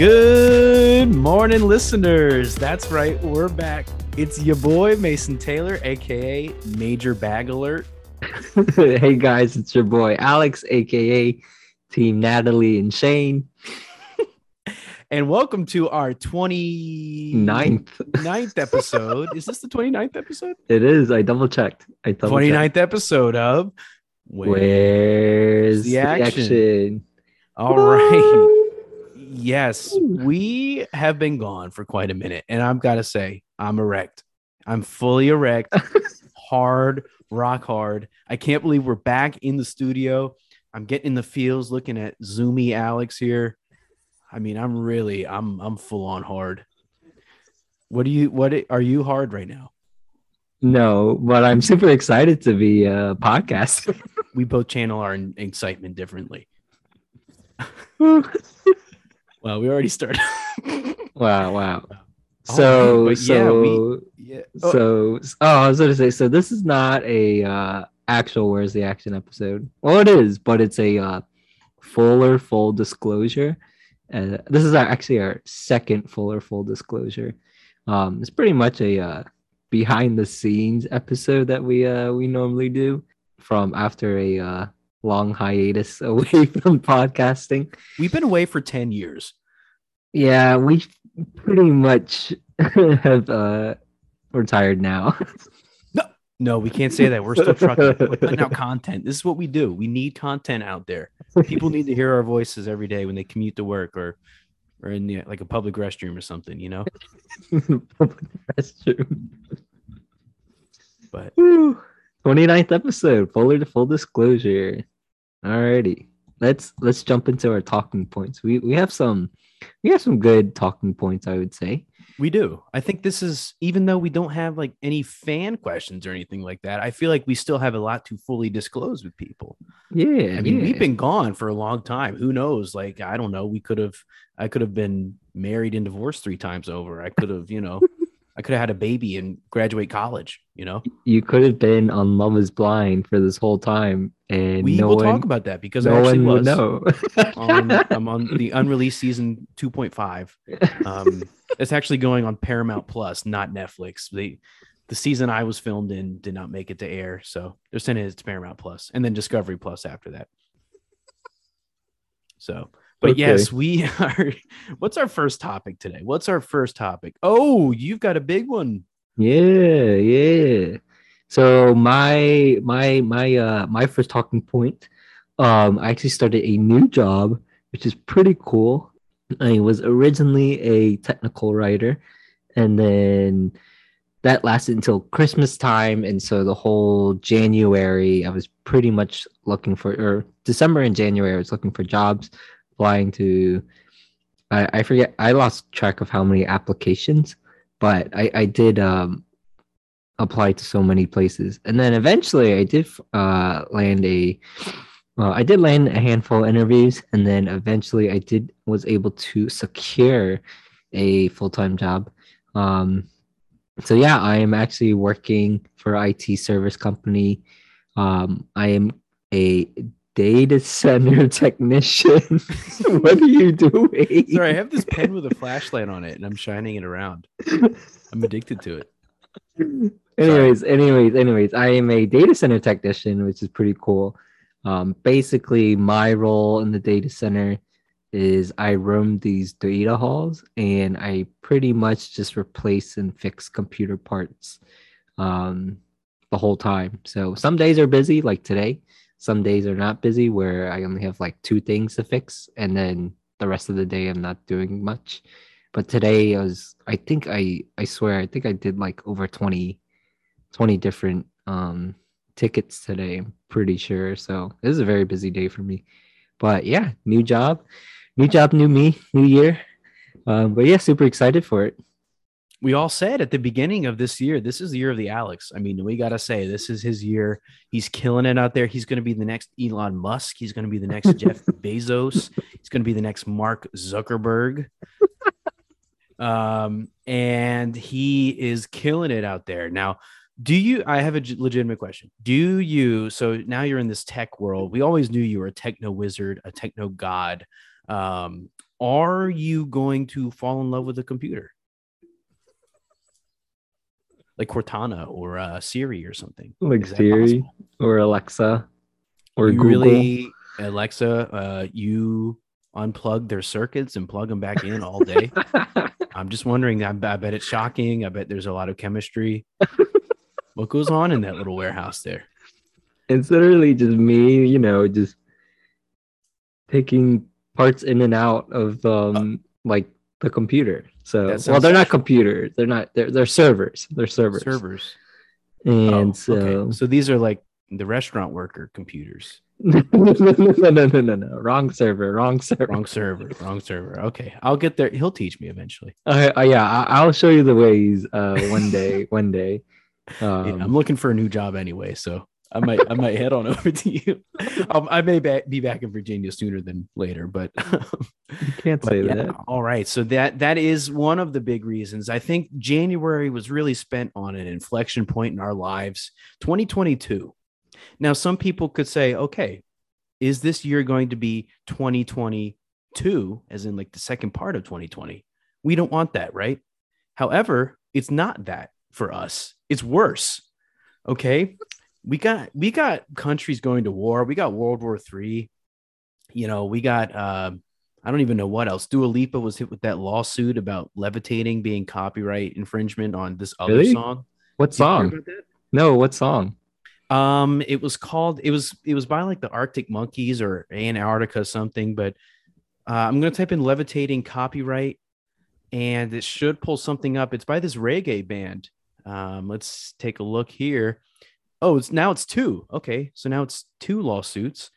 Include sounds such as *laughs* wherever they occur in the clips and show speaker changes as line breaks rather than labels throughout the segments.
Good morning, listeners. That's right, we're back. It's your boy Mason Taylor, aka Major Bag Alert. *laughs*
hey guys, it's your boy Alex, aka Team Natalie and Shane. *laughs*
and welcome to our 29th
Ninth.
ninth episode. Is this the 29th episode? *laughs*
It is. I double checked. I double
29th episode of Where-
Where's
the
the
action?
action?
All right. Yes, we have been gone for quite a minute, and I've got to say, I'm erect. I'm fully erect, *laughs* hard, rock hard. I can't believe we're back in the studio. I'm getting in the feels, looking at Zoomy Alex here. I mean, I'm really, I'm, I'm full on hard. What do you, what are you hard right now?
No, but I'm super excited to be a podcast.
We both channel our excitement differently. *laughs* Well, we already started. *laughs*
wow, wow.
Oh,
So,
yeah,
so,
we- yeah. Oh,
so, oh, I was gonna say, so this is not a uh actual Where's the Action episode. Well, it is, but it's a uh fuller full disclosure. Uh, this is our, actually our second fuller full disclosure. Um, it's pretty much a uh, behind the scenes episode that we uh we normally do from after a uh long hiatus *laughs* away from podcasting.
we've been away for 10 years.
Yeah, we pretty much *laughs* have uh retired now. *laughs*
No, no, we can't say that. We're still trucking. We're putting out content. This is what we do. We need content out there. People need to hear our voices every day when they commute to work or or in the, like a public restroom or something, you know.
Public restroom.
But
Woo. 29th episode, fuller to full disclosure. Alrighty. Let's let's jump into our talking points. We we have some we have some good talking points, I would say.
we do. I think this is even though we don't have like any fan questions or anything like that. I feel like we still have a lot to fully disclose with people.
Yeah.
I mean,
yeah.
we've been gone for a long time. Who knows? Like, I don't know. We could have, I could have been married and divorced three times over. I could have, you know, I could have had a baby and graduate college, you know?
you could have been on Love is Blind for this whole time and
We
no
will
one,
talk about that because
no
I actually
one
was.
know. *laughs*
on, I'm on the unreleased season 2.5. Um, it's actually going on Paramount Plus, not Netflix. The the season I was filmed in did not make it to air, so they're sending it to Paramount Plus and then Discovery Plus after that. So, but
Okay.
yes, we *laughs* are. What's our first topic today? What's our first topic? Oh, you've got a big one.
Yeah, yeah. So my my my uh my first talking point, um, I actually started a new job, which is pretty cool. I was originally a technical writer, and then that lasted until Christmas time, and so the whole January I was pretty much looking for, or December and January I was looking for jobs, applying to. I, I forget. I lost track of how many applications, but I I did um apply to so many places and then eventually i did uh land a well i did land a handful of interviews and then eventually i did was able to secure a full-time job um so yeah i am actually working for it service company um i am a data center *laughs* technician *laughs* what are you doing
Sorry, I have this pen with a flashlight on it, and I'm shining it around. I'm addicted to it.
anyways anyways anyways i am a data center technician which is pretty cool um basically my role in the data center is i roam these data halls and i pretty much just replace and fix computer parts um the whole time so some days are busy like today some days are not busy where i only have like two things to fix and then the rest of the day i'm not doing much but today I was I think I I swear I think I did like over 20 20 different um tickets today. I'm pretty sure. So this is a very busy day for me. But yeah, new job, new job, new me, new year. Um, but yeah, super excited for it.
We all said at the beginning of this year, this is the year of the Alex. I mean, we got to say, this is his year. He's killing it out there. He's going to be the next Elon Musk. He's going to be the next Jeff *laughs* Bezos. He's going to be the next Mark Zuckerberg. *laughs* Um, and he is killing it out there. Now, do you? I have a legitimate question. Do you? So now you're in this tech world. We always knew you were a techno wizard, a techno god. Um, are you going to fall in love with a computer? Like Cortana or uh, Siri or something.
Like Siri
possible?
or Alexa or
you
Google.
really Alexa, uh, you unplug their circuits and plug them back in all day. *laughs* I'm just wondering. I, I bet it's shocking. I bet there's a lot of chemistry. *laughs* what goes on in that little warehouse there?
it's literally just me, you know, just taking parts in and out of um like the computer. So well, they're not computers. They're not. They're they're servers. They're servers.
Servers.
And
Oh,
so
okay. so these are like the restaurant worker computers. *laughs*
no, no, no, no, no, no. Wrong server. Wrong server.
Wrong server. Wrong server. Okay, I'll get there. He'll teach me eventually.
Uh, uh, yeah, I, I'll show you the ways. Uh, one day. *laughs* one day.
Yeah,
Um,
I'm looking for a new job anyway, so I might I might head on over to you. *laughs* Um, I may ba- be back in Virginia sooner than later, but *laughs*
you can't
But
say
yeah,
that.
All right. So that that is one of the big reasons. I think January was really spent on an inflection point in our lives. 2022. Now, some people could say, okay, is this year going to be 2022, as in like the second part of 2020? We don't want that, right? However, it's not that for us. It's worse. Okay. We got we got countries going to war. We got World War Three. You know, we got um I don't even know what else. Dua Lipa was hit with that lawsuit about levitating being copyright infringement on this other
Really?
song.
What
Did
song? No, what song?
Um, it was called. It was. It was by like the Arctic Monkeys or Antarctica something. But uh, I'm gonna type in levitating copyright, and it should pull something up. It's by this reggae band. Um, let's take a look here. Oh, it's now it's two. Okay, so now it's two lawsuits,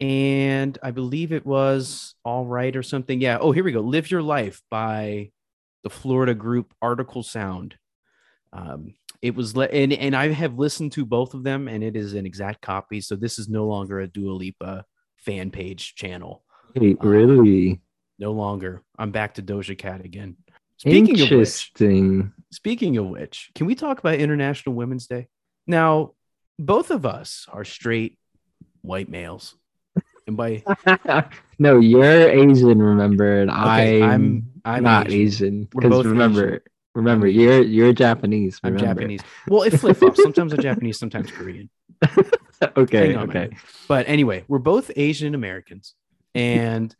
and I believe it was all right or something. Yeah. Oh, here we go. Live Your Life by the Florida group Artikal Sound. Um, it was le- and and I have listened to both of them, and it is an exact copy. So this is no longer a Dua Lipa fan page channel.
Wait,
Uh,
really?
No longer. I'm back to Doja Cat again. Speaking of which,
Interesting.
speaking of which, can we talk about International Women's Day? Now, both of us are straight white males, and by *laughs*
no, you're Asian. Remember, and
okay,
I'm,
I'm I'm
not
Asian.
Because remember,
Asian.
remember, you're you're Japanese.
I'm. Japanese. Well, it flip flops. Sometimes I'm Japanese, sometimes Korean. *laughs*
okay,
on,
okay.
man. But anyway, we're both Asian Americans and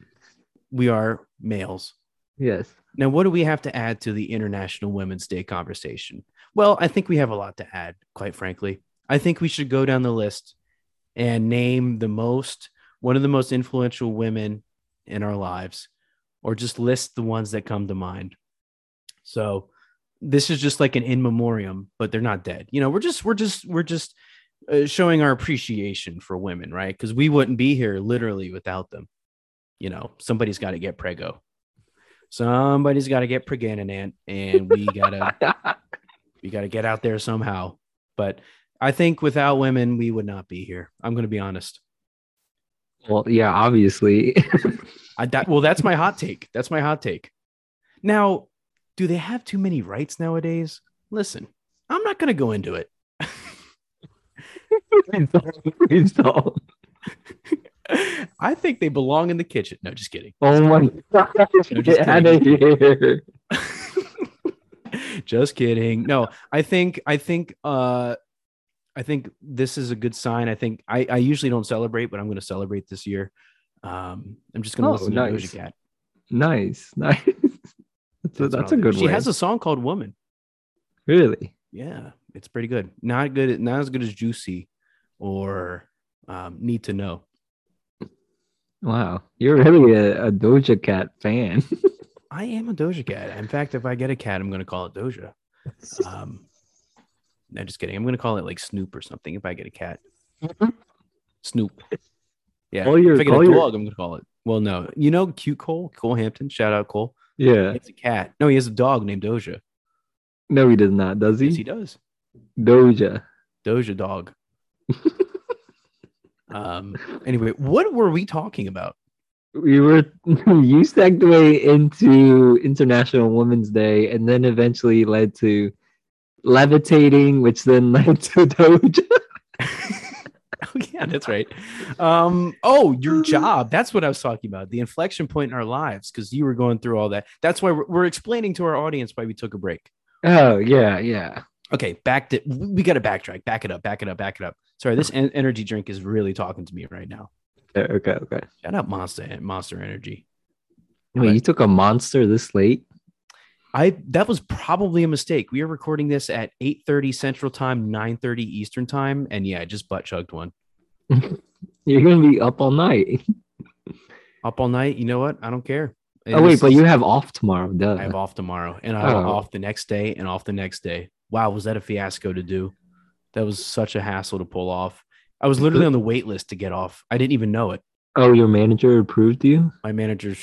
we are males.
Yes.
Now, what do we have to add to the International Women's Day conversation? Well, I think we have a lot to add, quite frankly. I think we should go down the list and name the most, one of the most influential women in our lives, or just list the ones that come to mind. So, this is just like an in memoriam, but they're not dead. You know, we're just, we're just, we're just uh, showing our appreciation for women, right? Because we wouldn't be here literally without them. You know, somebody's got to get prego. Somebody's got to get pregnant, and we gotta *laughs* we gotta get out there somehow. But I think without women, we would not be here. I'm going to be honest.
well, yeah, obviously.
I that, well, that's my hot take. That's my hot take. Now, do they have too many rights nowadays? Listen, I'm not going to go into it. *laughs*
Please don't. Please don't.
I think they belong in the kitchen. No, just kidding.
Oh my god. *laughs*
No, just
Get out of here.
just kidding. No, I think I think uh I think this is a good sign. I think I, I usually don't celebrate, but I'm going to celebrate this year. Um, I'm just going to
Oh,
listen
nice.
to Doja Cat.
Nice. *laughs* Nice. That's, a, that's a good
She
one.
has a song called "Woman."
really.
Yeah, it's pretty good. Not good. Not as good as "Juicy" or um, "Need to Know."
Wow. You're really a, a Doja Cat fan. *laughs*
I am a Doja Cat. In fact, if I get a cat, I'm going to call it Doja. *laughs* Um, no, just kidding. I'm going to call it like Snoop or something. If I get a cat, Snoop. Yeah.
Call your-
if I get
call
a
your-
dog, I'm going to call it. Well, no, you know, cute Cole, Cole Hampton. Shout out Cole.
yeah.
It's a cat. No, he has a dog named Doja.
No, he does not, does he?
Yes, he does.
Doja.
Doja dog. *laughs* um. Anyway, what were we talking about?
We were *laughs* you segued into International Women's Day and then eventually led to levitating, which then *laughs* led to Doja. *laughs*
oh yeah, that's right. Um, oh, your job. That's what I was talking about. The inflection point in our lives, because you were going through all that. That's why we're, we're explaining to our audience why we took a break.
Oh yeah, yeah.
Okay, back to we got to backtrack. Back it up. Back it up. Back it up. Sorry, this en- energy drink is really talking to me right now.
Okay, okay, okay.
Shout out Monster Monster Energy.
Wait, you took a monster this late?
I that was probably a mistake. We are recording this at 8:30 Central Time, 9:30 Eastern Time, and yeah, I just butt chugged one. *laughs*
You're gonna be up all night.
Up all night. You know what? I don't care.
oh wait, but you have off tomorrow. Duh.
I have off tomorrow, and I have
Oh.
off the next day, and off the next day. Wow, was that a fiasco to do? That was such a hassle to pull off. I was literally on the wait list to get off. I didn't even know it.
Oh, your manager approved you?
My manager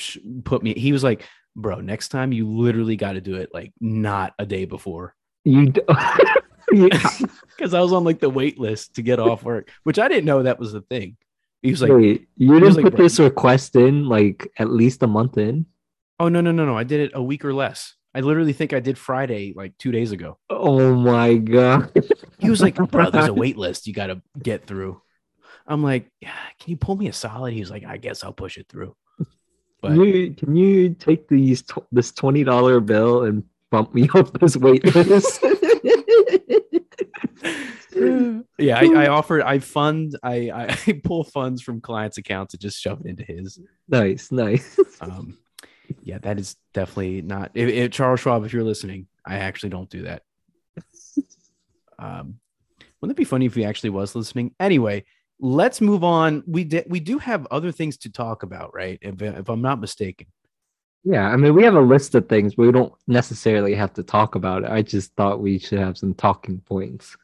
put me. He was like, "Bro, next time you literally got to do it like not a day before."
You.
because *laughs* *laughs* I was on like the wait list to get off work, which I didn't know that was the thing. He was like,
wait, you didn't put this request in like at least a month in?
"Oh no, no, no, no! I did it a week or less. I literally think I did Friday like two days ago."
Oh my god.
He was like, "Bro, there's a *laughs* wait list you got to get through." I'm like, yeah, "Can you pull me a solid?" He was like, "I guess I'll push it through." But
Can you, can you take these tw- this twenty dollar bill and bump me *laughs* up this wait list? *laughs*
yeah, I, I offered, I fund, I, I *laughs* I pull funds from clients' accounts and just shove it into his.
nice, nice.
Um, yeah, that is definitely not. If, if Charles Schwab, if you're listening, I actually don't do that. Um, wouldn't it be funny if he actually was listening? Anyway, let's move on. We did. We do have other things to talk about, right? If, if I'm not mistaken.
Yeah, I mean, we have a list of things, but we don't necessarily have to talk about it. I just thought we should have some talking points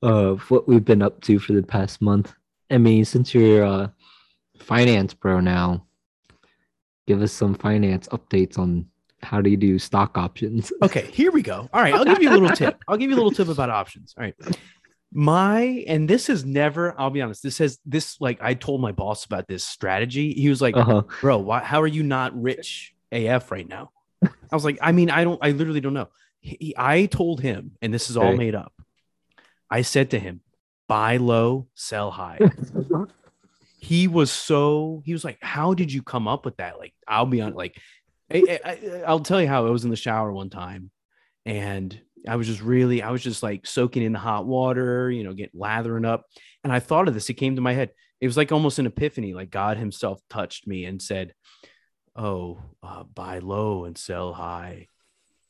of what we've been up to for the past month. I mean, since you're a finance bro now, give us some finance updates on how do you do stock options.
Okay, here we go. All right, I'll give you a little tip. *laughs* I'll give you a little tip about options. All right. My and this has never, I'll be honest, this has this like I told my boss about this strategy. He was like,
Uh-huh.
bro, why, how are you not rich AF right now? I was like, I mean, I don't, I literally don't know. He, he- I told him, and this is all
Okay.
made up. I said to him, buy low, sell high. *laughs* he was so, he was like, how did you come up with that? Like, I'll be on, like, I, I, I'll tell you how I was in the shower one time and I was just really, I was just like soaking in the hot water, you know, get lathering up. And I thought of this, it came to my head. It was like almost an epiphany, like God Himself touched me and said, Oh, uh, buy low and sell high.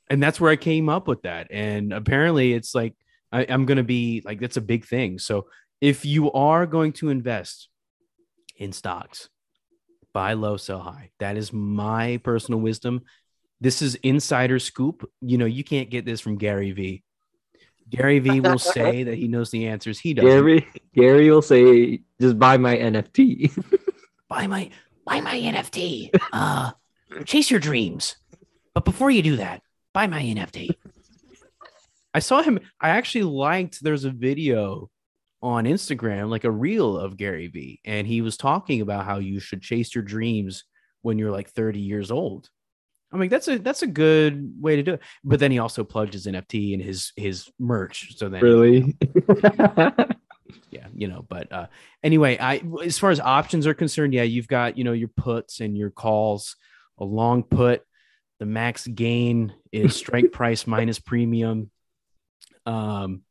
And that's where I came up with that. And apparently, it's like, I, I'm going to be like, that's a big thing. So if you are going to invest in stocks, buy low, sell high. That is my personal wisdom. This is insider scoop. You know, you can't get this from Gary V. Gary V will say that he knows the answers. He doesn't.
Gary, Gary will say, just buy my NFT. *laughs*
buy my buy my NFT. Uh chase your dreams. But before you do that, buy my NFT. I saw him. I actually liked there's a video on Instagram, like a reel of Gary V, and he was talking about how you should chase your dreams when you're like 30 years old. I'm like, that's a that's a good way to do it. But then he also plugged his NFT and his his merch. So then
really? *laughs*
yeah you know but uh anyway i as far as options are concerned yeah you've got you know your puts and your calls a long put the max gain is strike *laughs* price minus premium um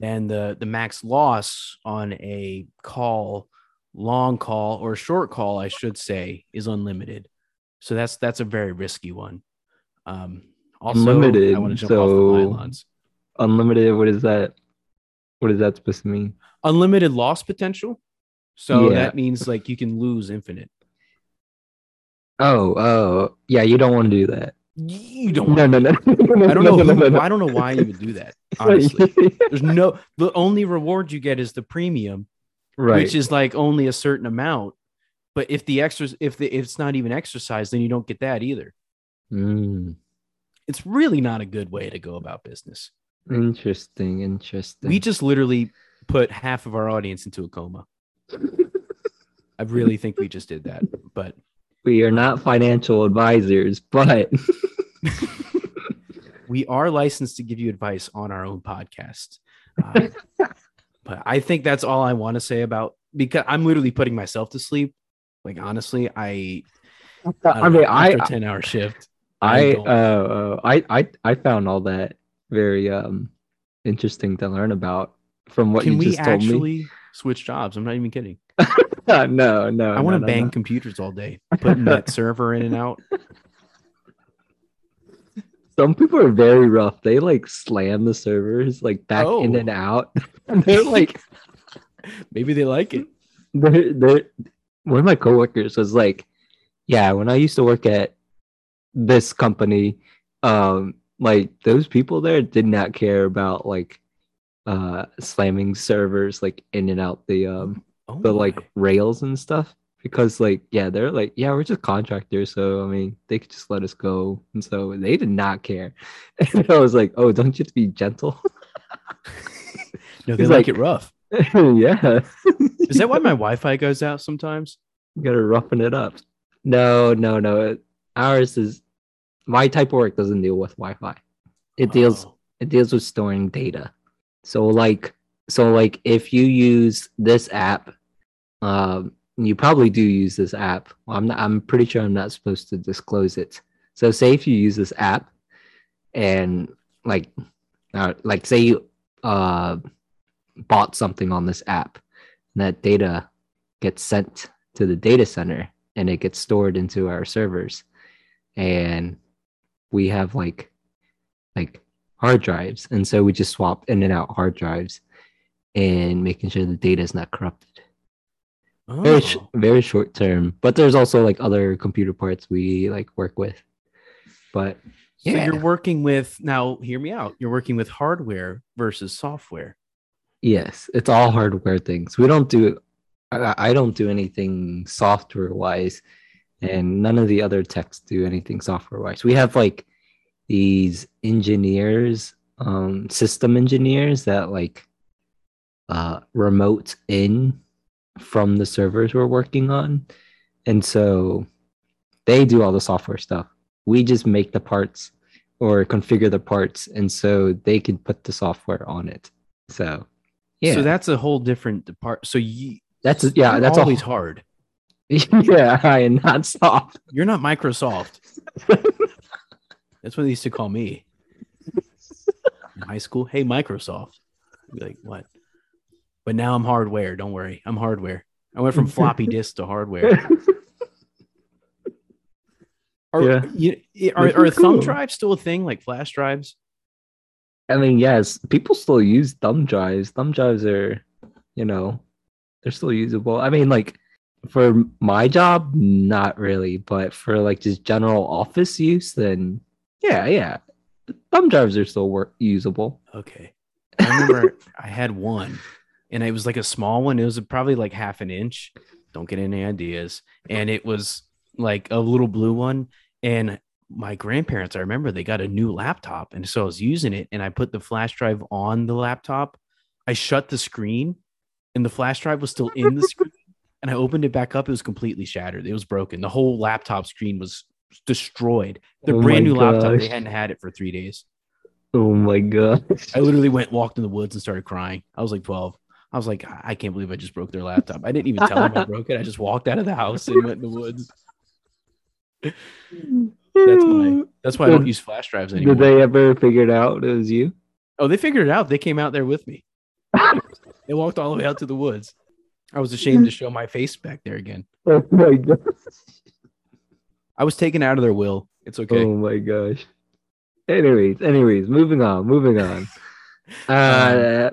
and the the max loss on a call long call or short call i should say is unlimited so that's that's a very risky one um also
Unlimited,
i want to jump off the
so-
pylons
Unlimited, what is that? What is that supposed to mean?
unlimited loss potential. So
Yeah.
that means like you can lose infinite.
Oh, oh, yeah, you don't want to do that.
You don't.
No, no, no.
I don't know.
No, no,
who-
no, no.
I don't know why you would do that. Honestly, *laughs* there's no. The only reward you get is the premium,
right.
which is like only a certain amount. But if the extras, if the if it's not even exercise, then you don't get that either.
Mm,
It's really not a good way to go about business.
interesting, interesting.
We just literally put half of our audience into a coma. *laughs* I really think we just did that, but
we are not financial advisors, but *laughs*
we are licensed to give you advice on our own podcast. *laughs* Uh, but I think that's all I want to say about because I'm literally putting myself to sleep. Like honestly, I
I,
don't
mean,
know,
I
10 hour shift.
I
don't-
uh, I I I found all that very um interesting to learn about from what
Can
you
we
just told me.
switch jobs? I'm not even kidding. *laughs*
no, no.
I want to
no,
bang
no.
computers all day, putting that *laughs* server in and out.
Some people are very rough. They like slam the servers like back in
Oh.
and out. and *laughs* they're like
Maybe they like it.
they're, they're, one of my coworkers was like, "Yeah, when I used to work at this company, um, like those people there did not care about like uh slamming servers like in and out the um
Oh,
the like rails and stuff. Because like yeah they're like yeah we're just contractors so i mean they could just let us go and so they did not care. *laughs* And i was like oh don't you have to be gentle? *laughs*
No, they like,
like-
it rough. *laughs*
yeah. *laughs*
Is that why my Wi-Fi goes out sometimes?
you gotta roughen it up. No no no. It, ours is my type of work doesn't deal with wi-fi. It deals
Oh.
it deals with storing data. So like so like if you use this app um you probably do use this app. Well, i'm not, i'm pretty sure i'm not supposed to disclose it. So say if you use this app and like uh, like say you uh bought something on this app and that data gets sent to the data center and it gets stored into our servers and we have like like hard drives and so we just swap in and out hard drives and making sure the data is not corrupted very sh-
Oh.
very short term but there's also like other computer parts we like work with but
So
yeah.
you're working with now. Hear me out. You're working with hardware versus software.
Yes it's all hardware things. We don't do i, don't do anything software wise and none of the other techs do anything software wise we have like these engineers um system engineers that like uh remote in from the servers we're working on and so they do all the software stuff. We just make the parts or configure the parts and so they can put the software on it. So yeah
So that's a whole different part. So you,
that's yeah that's
always
a,
hard. *laughs*
yeah i am not soft
You're not Microsoft. *laughs* That's what they used to call me in high school. Hey, Microsoft. I'd be like, what? But now I'm hardware. Don't worry. I'm hardware. I went from floppy *laughs* disk to hardware. Are,
Yeah.
you, are,
Which
are
is
thumb drives still a thing like flash drives?
I mean, yes, people still use thumb drives. Thumb drives are, you know, they're still usable. I mean, like for my job, not really, but for like just general office use, then yeah, yeah, thumb drives are still work usable.
Okay. I remember *laughs* I had one and it was like a small one. It was probably like half an inch. Don't get any ideas. And it was like a little blue one. And my grandparents, I remember they got a new laptop. And so I was using it and I put the flash drive on the laptop. I shut the screen and the flash drive was still in the *laughs* screen. And I opened it back up. It was completely shattered. It was broken. The whole laptop screen was destroyed. The
Oh
brand new laptop, they hadn't had it for three days.
Oh my god!
I literally went walked in the woods and started crying. I was like 12. I was like, I can't believe I just broke their laptop. I didn't even tell them I *laughs* broke it. I just walked out of the house and went in the woods. *laughs* That's my that's why I don't use flash drives anymore.
Did they ever figure it out? It was you.
oh, they figured it out. They came out there with me. *laughs* they walked all the way out to the woods. I was ashamed to show my face back there again. *laughs*
Oh my god!
I was taken out of their will. It's okay.
Oh my gosh. Anyways, anyways, moving on, moving on. *laughs* Uh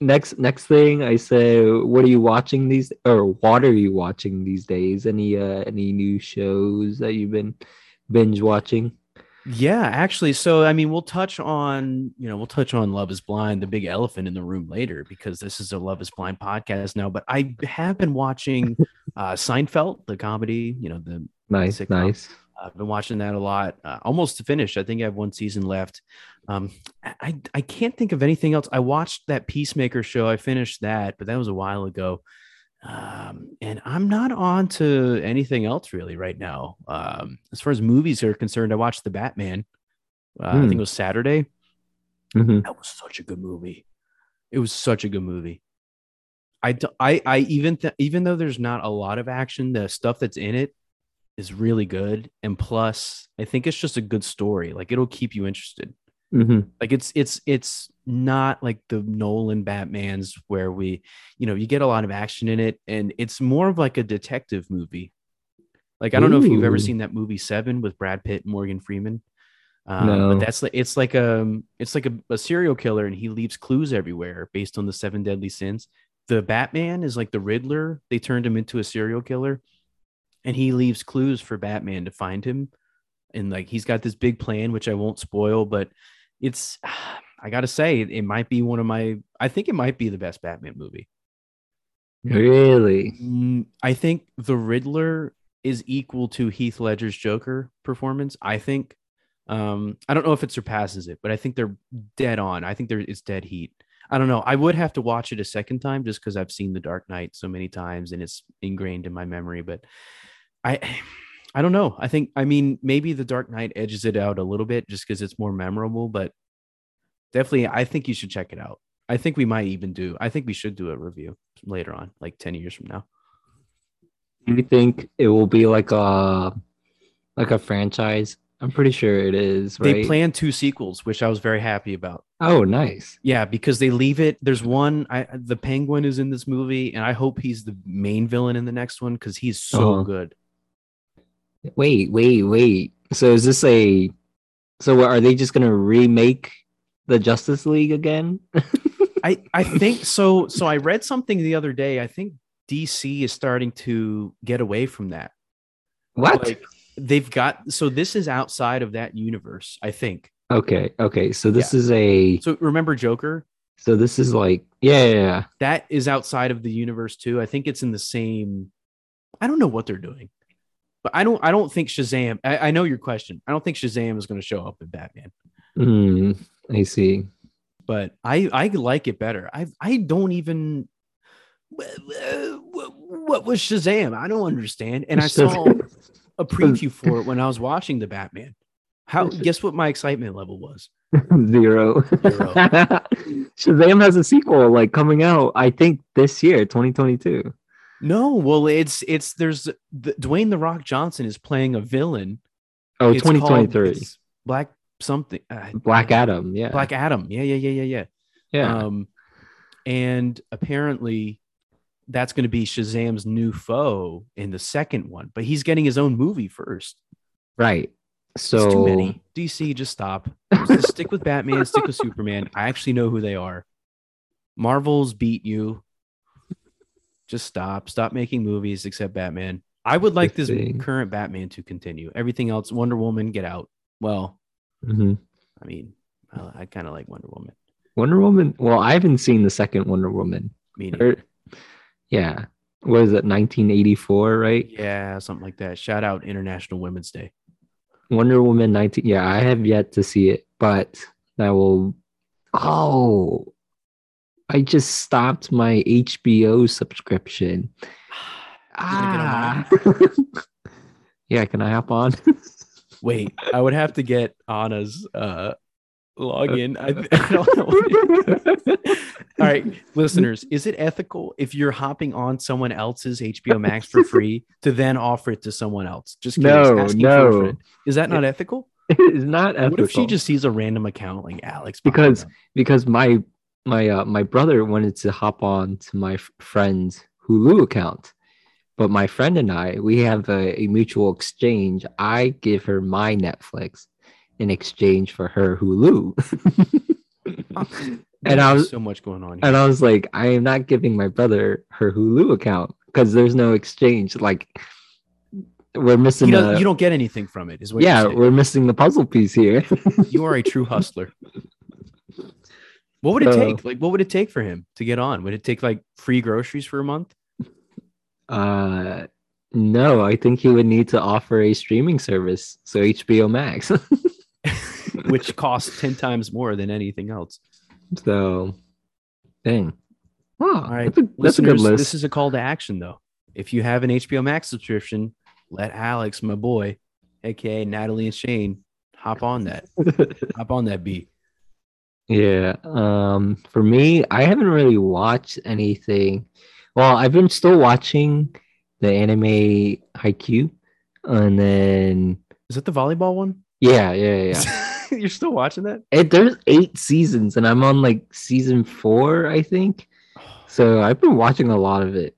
next next thing I say what are you watching these or what are you watching these days? Any uh any new shows that you've been binge watching?
Yeah, actually. So, I mean, we'll touch on, you know, we'll touch on Love is Blind, the big elephant in the room later, because this is a Love is Blind podcast now. But I have been watching *laughs* uh, Seinfeld, the comedy, you know, the
Nice,
Sitcom.
nice.
I've been watching that a lot, uh, almost to finish. I think I have one season left. Um, I I can't think of anything else. I watched that Peacemaker show. I finished that, but that was a while ago. Um, and I'm not on to anything else really right now. Um, as far as movies are concerned, I watched the Batman. Uh, I think
Hmm.
it was Saturday.
Mhm.
That was such a good movie. It was such a good movie. I, I, I even th- even though there's not a lot of action, the stuff that's in it is really good. And plus, I think it's just a good story. Like it'll keep you interested.
Mhm.
Like it's it's it's not like the Nolan Batman's where we, you know, you get a lot of action in it, and it's more of like a detective movie. Like I don't know if you've ever seen that movie Seven with Brad Pitt and Morgan Freeman. Um,
No.
but that's like it's like a it's like a, a serial killer, and he leaves clues everywhere based on the seven deadly sins. The Batman is like the Riddler. They turned him into a serial killer, and he leaves clues for Batman to find him. And like he's got this big plan, which I won't spoil, but it's *sighs* I gotta say it might be one of my I think it might be the best Batman movie.
Really?
Mm, I think the Riddler is equal to Heath Ledger's Joker performance. I think. Um, I don't know if it surpasses it, but I think they're dead on. I think there it's dead heat. I don't know. I would have to watch it a second time just because I've seen The Dark Knight so many times and it's ingrained in my memory. But I, *sighs* I don't know. I think I mean maybe The Dark Knight edges it out a little bit just because it's more memorable. But definitely, I think you should check it out. I think we might even do. I think we should do a review later on, like ten years from now.
Do you think it will be like a like a franchise? I'm pretty sure it is, right?
They plan two sequels, which I was very happy about.
oh, nice.
Yeah, because they leave it. There's one. I the Penguin is in this movie, and I hope he's the main villain in the next one because he's so
Uh-huh.
good.
Wait, wait, wait. So is this a so what, are they just gonna remake the Justice League again? *laughs*
I I think so. So I read something the other day. I think DC is starting to get away from that.
what?
Like they've got. So this is outside of that universe. I think.
okay, okay. So this is a
So remember Joker?
so this is like yeah, yeah, yeah.
That is outside of the universe too. I think it's in the same. I don't know what they're doing, but I don't. I don't think Shazam. I, I know your question. I don't think Shazam is going to show up in Batman.
Hmm, I see.
but I I like it better. I I don't even what, was Shazam? I don't understand. And I saw *laughs* a preview for it when I was watching the Batman. How guess what my excitement level was? *laughs*
Zero.
Zero. *laughs*
Shazam has a sequel like coming out, I think this year, 2022.
No, well, it's it's there's the, Dwayne the Rock Johnson is playing a villain.
Oh,
It's called-
2023.
it's Black something. Uh,
Black Adam. Yeah.
Black Adam. Yeah, yeah, yeah, yeah, yeah.
Yeah.
Um, and apparently that's going to be Shazam's new foe in the second one, but he's getting his own movie first.
right.
It's
So
too many. DC, just stop. Just stick with Batman, stick with Superman. I actually know who they are. Marvel's beat you. Just stop. Stop making movies except Batman. I would like this current Batman to continue. Everything else, Wonder Woman, get out. Well,
Mhm.
I mean, I, I kind of like Wonder Woman.
Wonder Woman. Well, I haven't seen the second Wonder Woman.
Meaning,
Or- yeah. What is it? 1984, right?
yeah, something like that. Shout out International Women's Day.
Wonder Woman 19. Yeah, I have yet to see it, but that will. Oh, I just stopped my HBO subscription. *sighs*
Ah. *laughs*
yeah, can I hop on? *laughs*
Wait, I would have to get Anna's uh login. I, *laughs* I don't know. *laughs* All right, listeners, is it ethical if you're hopping on someone else's HBO Max for free to then offer it to someone else? Just curious,
No, no.
Is that not ethical? *laughs*
it's not ethical.
What if she just sees a random account like Alex?
Because-
Bachman?
because my my uh, my brother wanted to hop on to my f- friend's Hulu account, but my friend and I we have a, a mutual exchange. I give her my Netflix in exchange for her Hulu, *laughs* and I was
so much going on. Here.
and I was like, I am not giving my brother her Hulu account because there's no exchange. Like we're missing.
You, don't,
a-
you don't get anything from it, is what
yeah, we're missing the puzzle piece here. *laughs*
You are a true hustler. What would it
So-
take? Like, what would it take for him to get on? Would it take like free groceries for a month?
Uh, no, I think he would need to offer a streaming service, so HBO Max. *laughs*
which costs 10 times more than anything else.
so, dang. Oh,
All right,
that's a, that's a good
Listeners,
list.
this is a call to action, though. If you have an HBO Max subscription, let Alex, my boy, aka Natalie and Shane, hop on that. *laughs* hop on that beat.
Yeah. Um, for me, I haven't really watched anything. Well, I've been still watching the anime Haikyuu, and then
Is that the volleyball one?
yeah, yeah, yeah. *laughs*
You're still watching that?
it, there's eight seasons, and I'm on like season four, I think. So I've been watching a lot of it,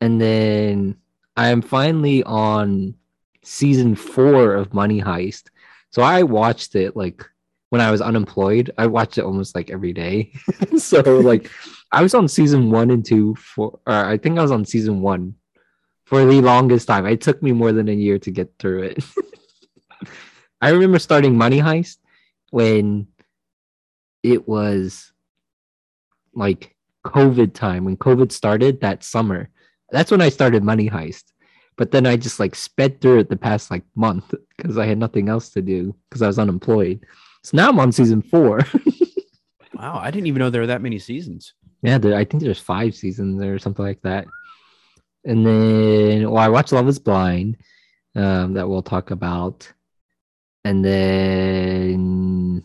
and then I'm finally on season four of Money Heist. So I watched it like when I was unemployed. I watched it almost like every day. *laughs* so like I was on season one and two for, or I think I was on season one for the longest time. It took me more than a year to get through it. *laughs* I remember starting Money Heist when it was like COVID time, when COVID started that summer. That's when I started Money Heist. But then I just like sped through it the past like month because I had nothing else to do because I was unemployed. So now I'm on season four. *laughs*
Wow, I didn't even know there were that many seasons.
Yeah, there, I think there's five seasons or something like that. And then, well, I watched Love Is Blind, um, that we'll talk about. And then,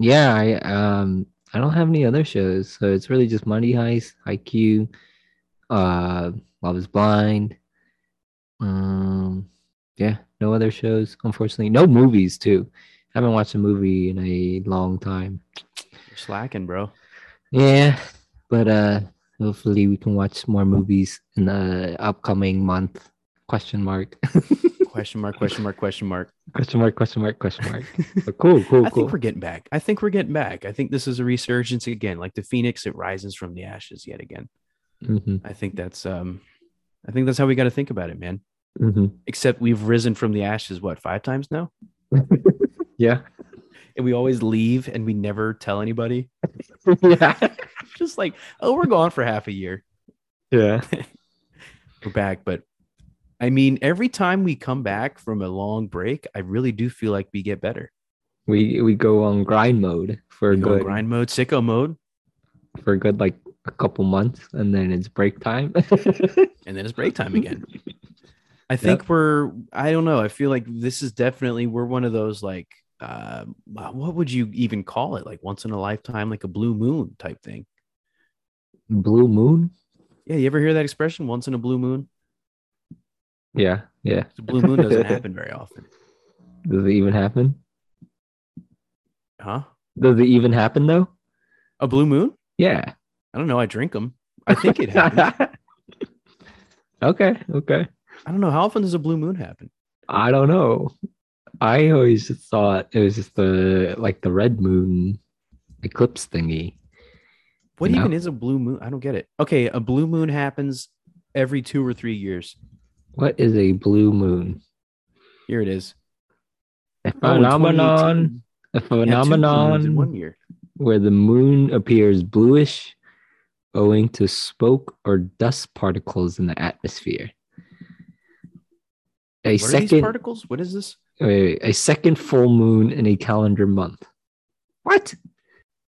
yeah, I um, I don't have any other shows, so it's really just Money Heist, Haikyuu, uh, Love Is Blind. Um, yeah, no other shows, unfortunately. No movies too. I haven't watched a movie in a long time.
You're slacking, bro.
Yeah, but uh hopefully we can watch more movies in the upcoming month. Question mark. *laughs*
Question mark, question mark, question mark.
question mark, question mark, question mark. But cool, cool,
I
cool.
think we're getting back. I think we're getting back. I think this is a resurgence again. Like the phoenix, it rises from the ashes yet again.
Mhm,
I think that's um I think that's how we got to think about it, man.
mhm.
Except we've risen from the ashes what, 5 times now? *laughs*
Yeah.
And we always leave and we never tell anybody. *laughs*
yeah. *laughs*
Just like, oh, we're gone for half a year.
Yeah. *laughs*
We're back, but I mean, every time we come back from a long break, I really do feel like we get better.
We we go on grind mode for a
We
good
grind mode, sicko mode,
for a good like a couple months and then it's break time.
and then it's break time again. I think we're I don't know. I feel like this is definitely we're one of those like uh what would you even call it? Like once in a lifetime, like a blue moon type thing.
Blue moon?
Yeah, you ever hear that expression? Once in a blue moon?
Yeah, yeah.
The blue moon doesn't *laughs* happen very often.
Does it even happen?
Huh?
Does it even happen though?
A blue moon?
Yeah.
I don't know. I drink them. I think it happens. *laughs*
okay, okay.
I don't know. How often does a blue moon happen?
I don't know. I always thought it was just the like the red moon eclipse thingy.
What
No.
even is a blue moon? I don't get it. Okay, a blue moon happens every two or three years.
What is a blue moon?
Here it is.
A
Oh,
phenomenon,
2018,
a
we had two moons in
phenomenon
one year.
where the moon appears bluish owing to smoke or dust particles in the atmosphere. A
What are these
second
particles? What is this?
Wait, wait, a second full moon in a calendar month. What?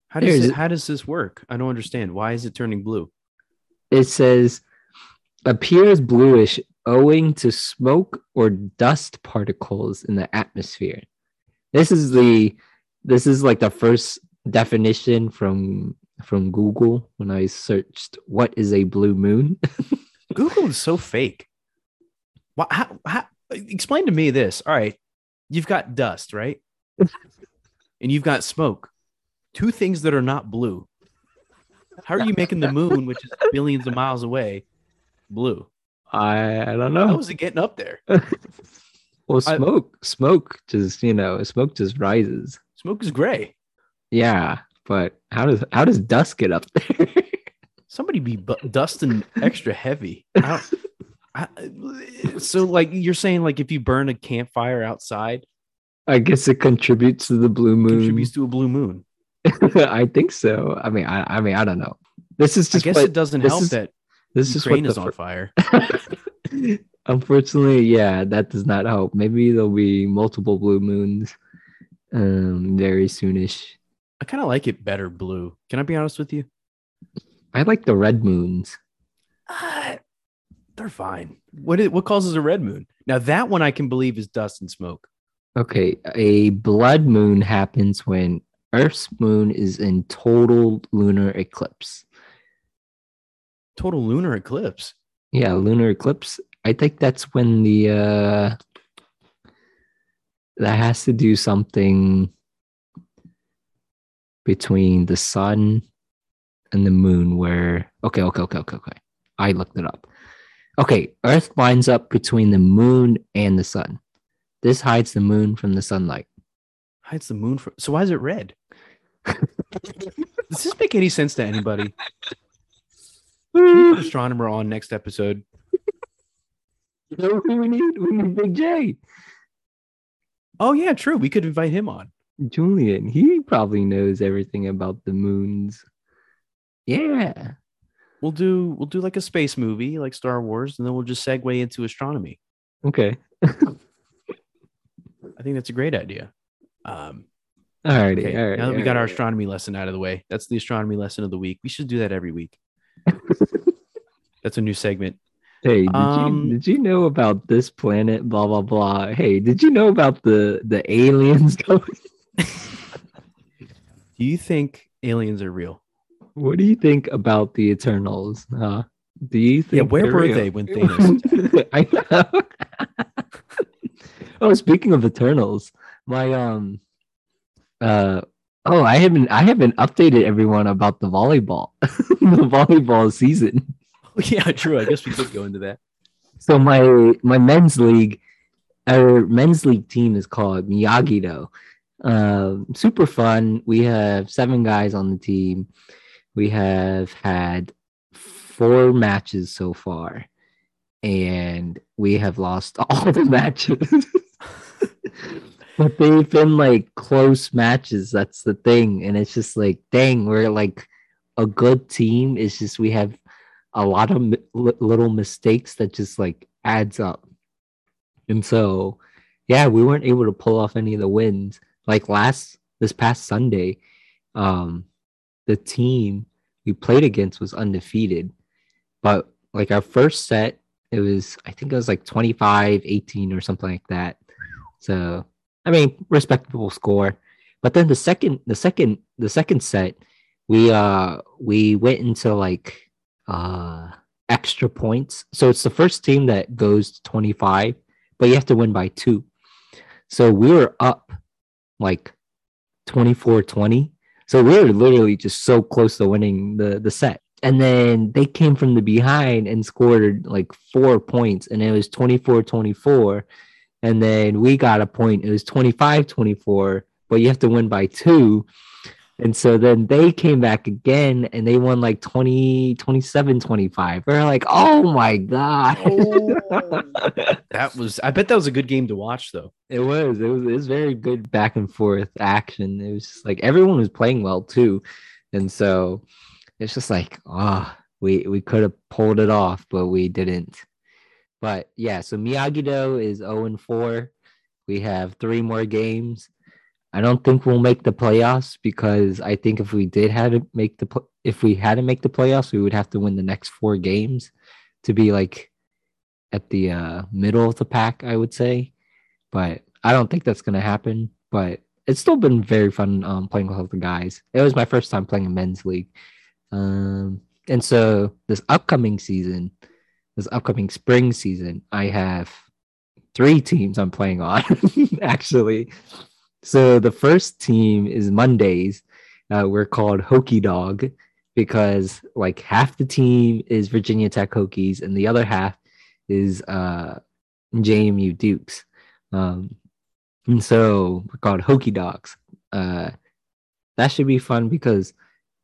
How does it, how does this work? I don't understand. Why is it turning blue?
it says appears bluish owing to smoke or dust particles in the atmosphere. This is the this is like the first definition from from Google when I searched what is a blue moon. *laughs*
Google is so fake. Why, how, how, explain to me this. All right, you've got dust, right? and you've got smoke. Two things that are not blue. How are you making the moon, which is billions of miles away, blue?
I I don't
How
know.
is it getting up there? *laughs*
Well,
I-
smoke smoke just you know smoke just rises.
Smoke is gray.
Yeah, but how does how does dust get up there? *laughs*
Somebody be bu- dusting extra heavy. I don't- *laughs* I- so, like you're saying, like if you burn a campfire outside,
I guess it contributes to the blue moon.
contributes to a blue moon. *laughs*
I think so. I mean, I, I mean, I don't know. This is just
I
just
guess
what,
it doesn't help
is-
that
this is
Ukraine
what
is
is
on fire. *laughs*
Unfortunately, yeah, that does not help. Maybe there'll be multiple blue moons um very soonish.
I kind of like it better blue. Can I be honest with you?
I like the red moons.
Uh, they're fine. What is, what causes a red moon? Now that one I can believe is dust and smoke.
Okay, a blood moon happens when Earth's moon is in total lunar eclipse.
Total lunar eclipse.
Yeah, lunar eclipse. I think that's when the uh that has to do something between the sun and the moon where okay, okay, okay, okay, okay. I looked it up. Okay, Earth lines up between the moon and the sun. This hides the moon from the sunlight.
Hides the moon from. So why is it red? Does this make any sense to anybody? An astronomer on next episode.
You know who we need? We need Big J.
Oh yeah, true. We could invite him on.
Julian. He probably knows everything about the moons. Yeah.
We'll do we'll do like a space movie like Star Wars, and then we'll just segue into astronomy.
Okay.
I think that's a great idea. Um,
Alrighty.
okay,
all right.
now that we got our astronomy lesson out of the way, that's the astronomy lesson of the week. We should do that every week. *laughs* that's a new segment.
Hey, did
Um,
you did you know about this planet? Blah blah blah. Hey, did you know about the the aliens? *laughs* *laughs*
Do you think aliens are real?
What do you think about the Eternals? Huh? Do you think?
Yeah, where were
real?
they when Thanos? *laughs*
I know. *laughs* oh, speaking of Eternals, my um, uh, oh, I haven't I haven't updated everyone about the volleyball, *laughs* the volleyball season.
Oh, yeah, true. I guess we could go into that.
So my my men's league, our men's league team is called Miyagi-Do. Um, super fun. We have seven guys on the team. We have had four matches so far, and we have lost *laughs* all the matches. but they've been like close matches. That's the thing, and it's just like, dang, we're like a good team. It's just we have a lot of mi- little mistakes that just like adds up. And so, yeah, we weren't able to pull off any of the wins. Like last this past Sunday, um, the team we played against was undefeated. But like our first set, it was I think it was like 25 18 or something like that. So, I mean, respectable score. But then the second the second the second set, we uh we went into like uh extra points. So it's the first team that goes to 25, but you have to win by two. So we were up like 24 20. So we were literally just so close to winning the, the set. And then they came from the behind and scored like four points, and it was 24 24. And then we got a point, it was 25 24, but you have to win by two. And so then they came back again and they won like 20, 27, 25. We're like, oh my God. *laughs*
That was. I bet that was a good game to watch, though.
it was, it was, it was very good back and forth action. It was just like everyone was playing well too. And so it's just like, ah, we, we could have pulled it off, but we didn't. But yeah, so Miyagi-Do is 0 and 4. We have three more games. I don't think we'll make the playoffs because I think if we did have to make the if we had to make the playoffs, we would have to win the next four games to be like at the uh, middle of the pack, I would say. But I don't think that's gonna happen. But it's still been very fun um, playing with all the guys. It was my first time playing a men's league, um, and so this upcoming season, this upcoming spring season, I have three teams I'm playing on *laughs* actually. So the first team is Mondays. Uh, we're called Hokie Dog because like half the team is Virginia Tech Hokies and the other half is uh, JMU Dukes. Um, and so we're called Hokie Dogs. Uh, that should be fun because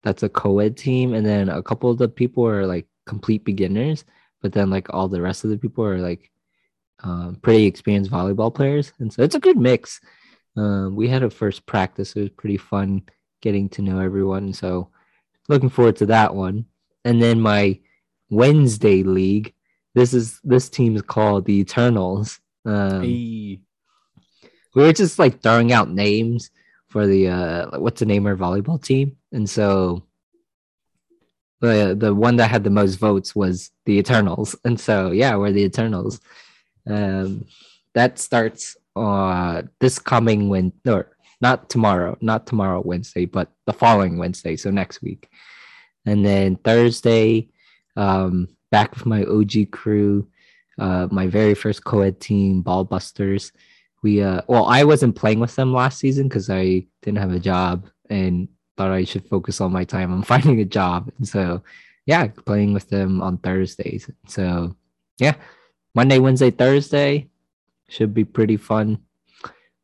that's a co-ed team, and then a couple of the people are like complete beginners, but then like all the rest of the people are like um, pretty experienced volleyball players, and so it's a good mix. Um, we had a first practice; it was pretty fun getting to know everyone. So looking forward to that one. And then my Wednesday league. This is this team is called the Eternals. Um,
Hey,
we were just like throwing out names for the uh what's the name of our volleyball team and so the the one that had the most votes was the eternals *laughs* and so yeah we're the eternals um that starts uh this coming when or not tomorrow, not tomorrow Wednesday, but the following Wednesday, so next week. And then Thursday, um, back with my OG crew, uh, my very first co-ed team, Ballbusters. We uh, well, I wasn't playing with them last season because I didn't have a job and thought I should focus all my time on *laughs* finding a job. And so, yeah, playing with them on Thursdays. So, yeah, Monday, Wednesday, Thursday should be pretty fun.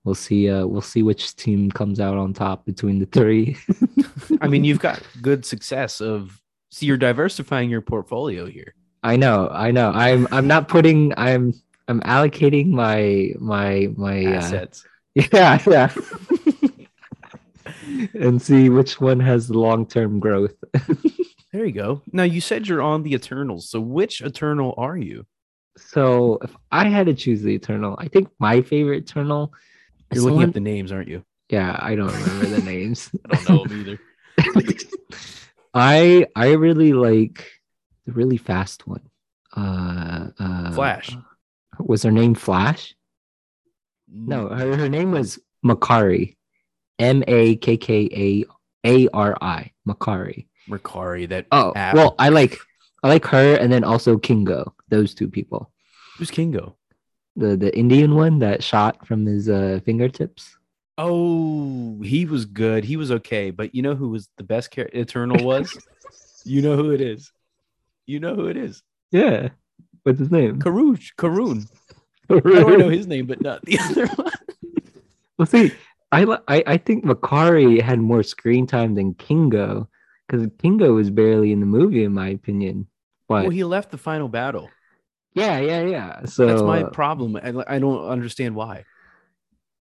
We'll see. Uh, we'll see which team comes out on top between the three. *laughs*
I mean, you've got *laughs* good success of so you're diversifying your portfolio here.
I know, I know. I'm I'm not putting I'm I'm allocating my my my uh,
Assets. *laughs*
yeah, yeah. and see which one has the long-term growth.
There you go. Now you said you're on the Eternals. So which Eternal are you?
So if I had to choose the Eternal, I think my favorite Eternal
You're looking
someone-
up the names, aren't you?
Yeah, I don't remember the names. *laughs*
I don't know them either. *laughs*
I I really like the really fast one. Uh, uh
Flash.
Was her name Flash? No, her, her name was Makkari. M A K K A A R I. Makkari.
Makkari. That
Oh,
app.
well, I like I like her and then also Kingo. Those two people.
who's Kingo?
The the Indian one that shot from his uh, fingertips.
Oh, he was good. He was okay. But you know who was the best char- Eternal was? *laughs* you know who it is. You know who it is.
Yeah. What's his name?
Karuj. Karun. Do I know his name, but not the *laughs* other one?
Well, see, I, I I think Makkari had more screen time than Kingo because Kingo was barely in the movie, in my opinion. But
Well, he left the final battle.
yeah, yeah, yeah. So
That's my problem. I, I don't understand why.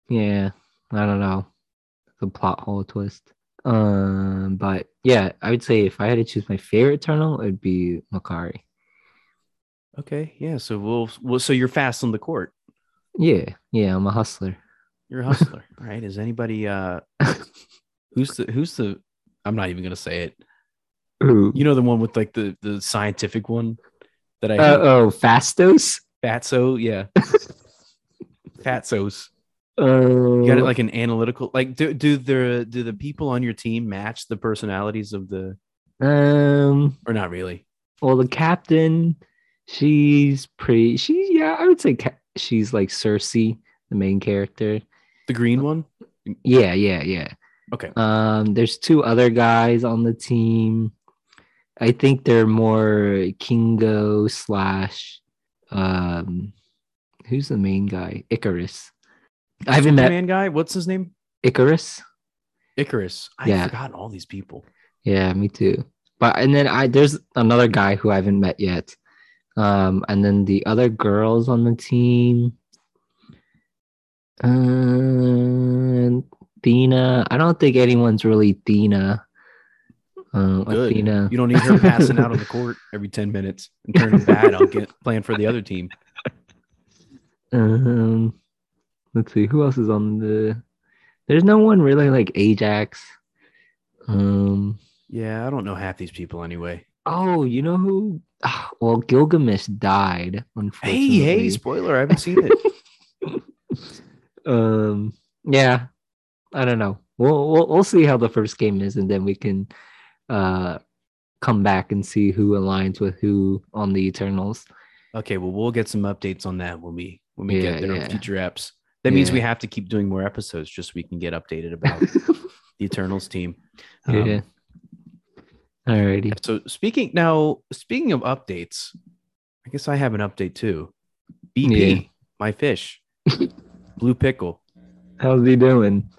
yeah, I don't know. The plot hole twist. Um, but yeah, I would say if I had to choose my favorite Eternal, it'd be Makkari.
Okay, yeah. So we'll, well so you're fast on the court.
Yeah, yeah, I'm a hustler.
You're a hustler, *laughs* All right? Is anybody uh who's the who's the I'm not even gonna say it.
Ooh.
You know the one with like the the scientific one that I
Uh, oh, Phastos.
Fatso, yeah. *laughs* Fatsos.
Uh,
You got it like an analytical like do do the do the people on your team match the personalities of the
um.
or not really?
Well, the captain, she's pretty. She yeah, I would say ca- she's like Sersi, the main character.
The green one?
Yeah, yeah, yeah.
Okay.
Um, there's two other guys on the team. I think they're more Kingo slash um who's the main guy? Ikaris. I haven't met
man guy, what's his name?
Ikaris.
Ikaris. I've
Yeah.
forgotten all these people.
Yeah, me too. But and then I there's another guy who I haven't met yet. Um, and then the other girls on the team. Uh, Thena. I don't think anyone's really Thena. Uh,
Good.
Athena.
You don't need her *laughs* passing out on the court every 10 minutes and turning bad. I'll get playing for the other team.
Um, let's see who else is on the. There's no one really like Ajax. Um.
Yeah, I don't know half these people anyway.
Oh, you know who? Ah, well, Gilgamesh died.
Hey,
Unfortunately.
hey, spoiler, I haven't seen it. *laughs*
um. Yeah. I don't know. We'll, we'll we'll see how the first game is, and then we can uh come back and see who aligns with who on the Eternals.
Okay, well, we'll get some updates on that when we when we
Yeah,
get there
yeah.
on future apps. That means we have to keep doing more episodes just so we can get updated about *laughs* the Eternals team. Um,
yeah. Alrighty.
So speaking now, speaking of updates, I guess I have an update too. BP,
Yeah.
my fish, *laughs* blue pickle.
How's he doing?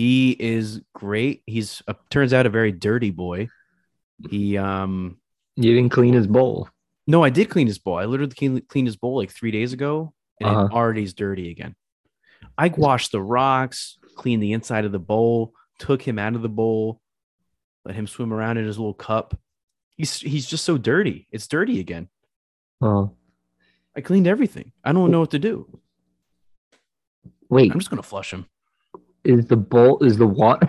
He is great. He's a, turns out a very dirty boy. He um
You didn't clean his bowl.
no, I did clean his bowl. I literally clean, cleaned his bowl like three days ago, and it
Uh-huh.
already is dirty again. I washed the rocks, cleaned the inside of the bowl, took him out of the bowl, let him swim around in his little cup. He's he's just so dirty. It's dirty again.
Oh,
I cleaned everything. I don't know what to do.
wait.
I'm just gonna flush him.
Is the bowl is the water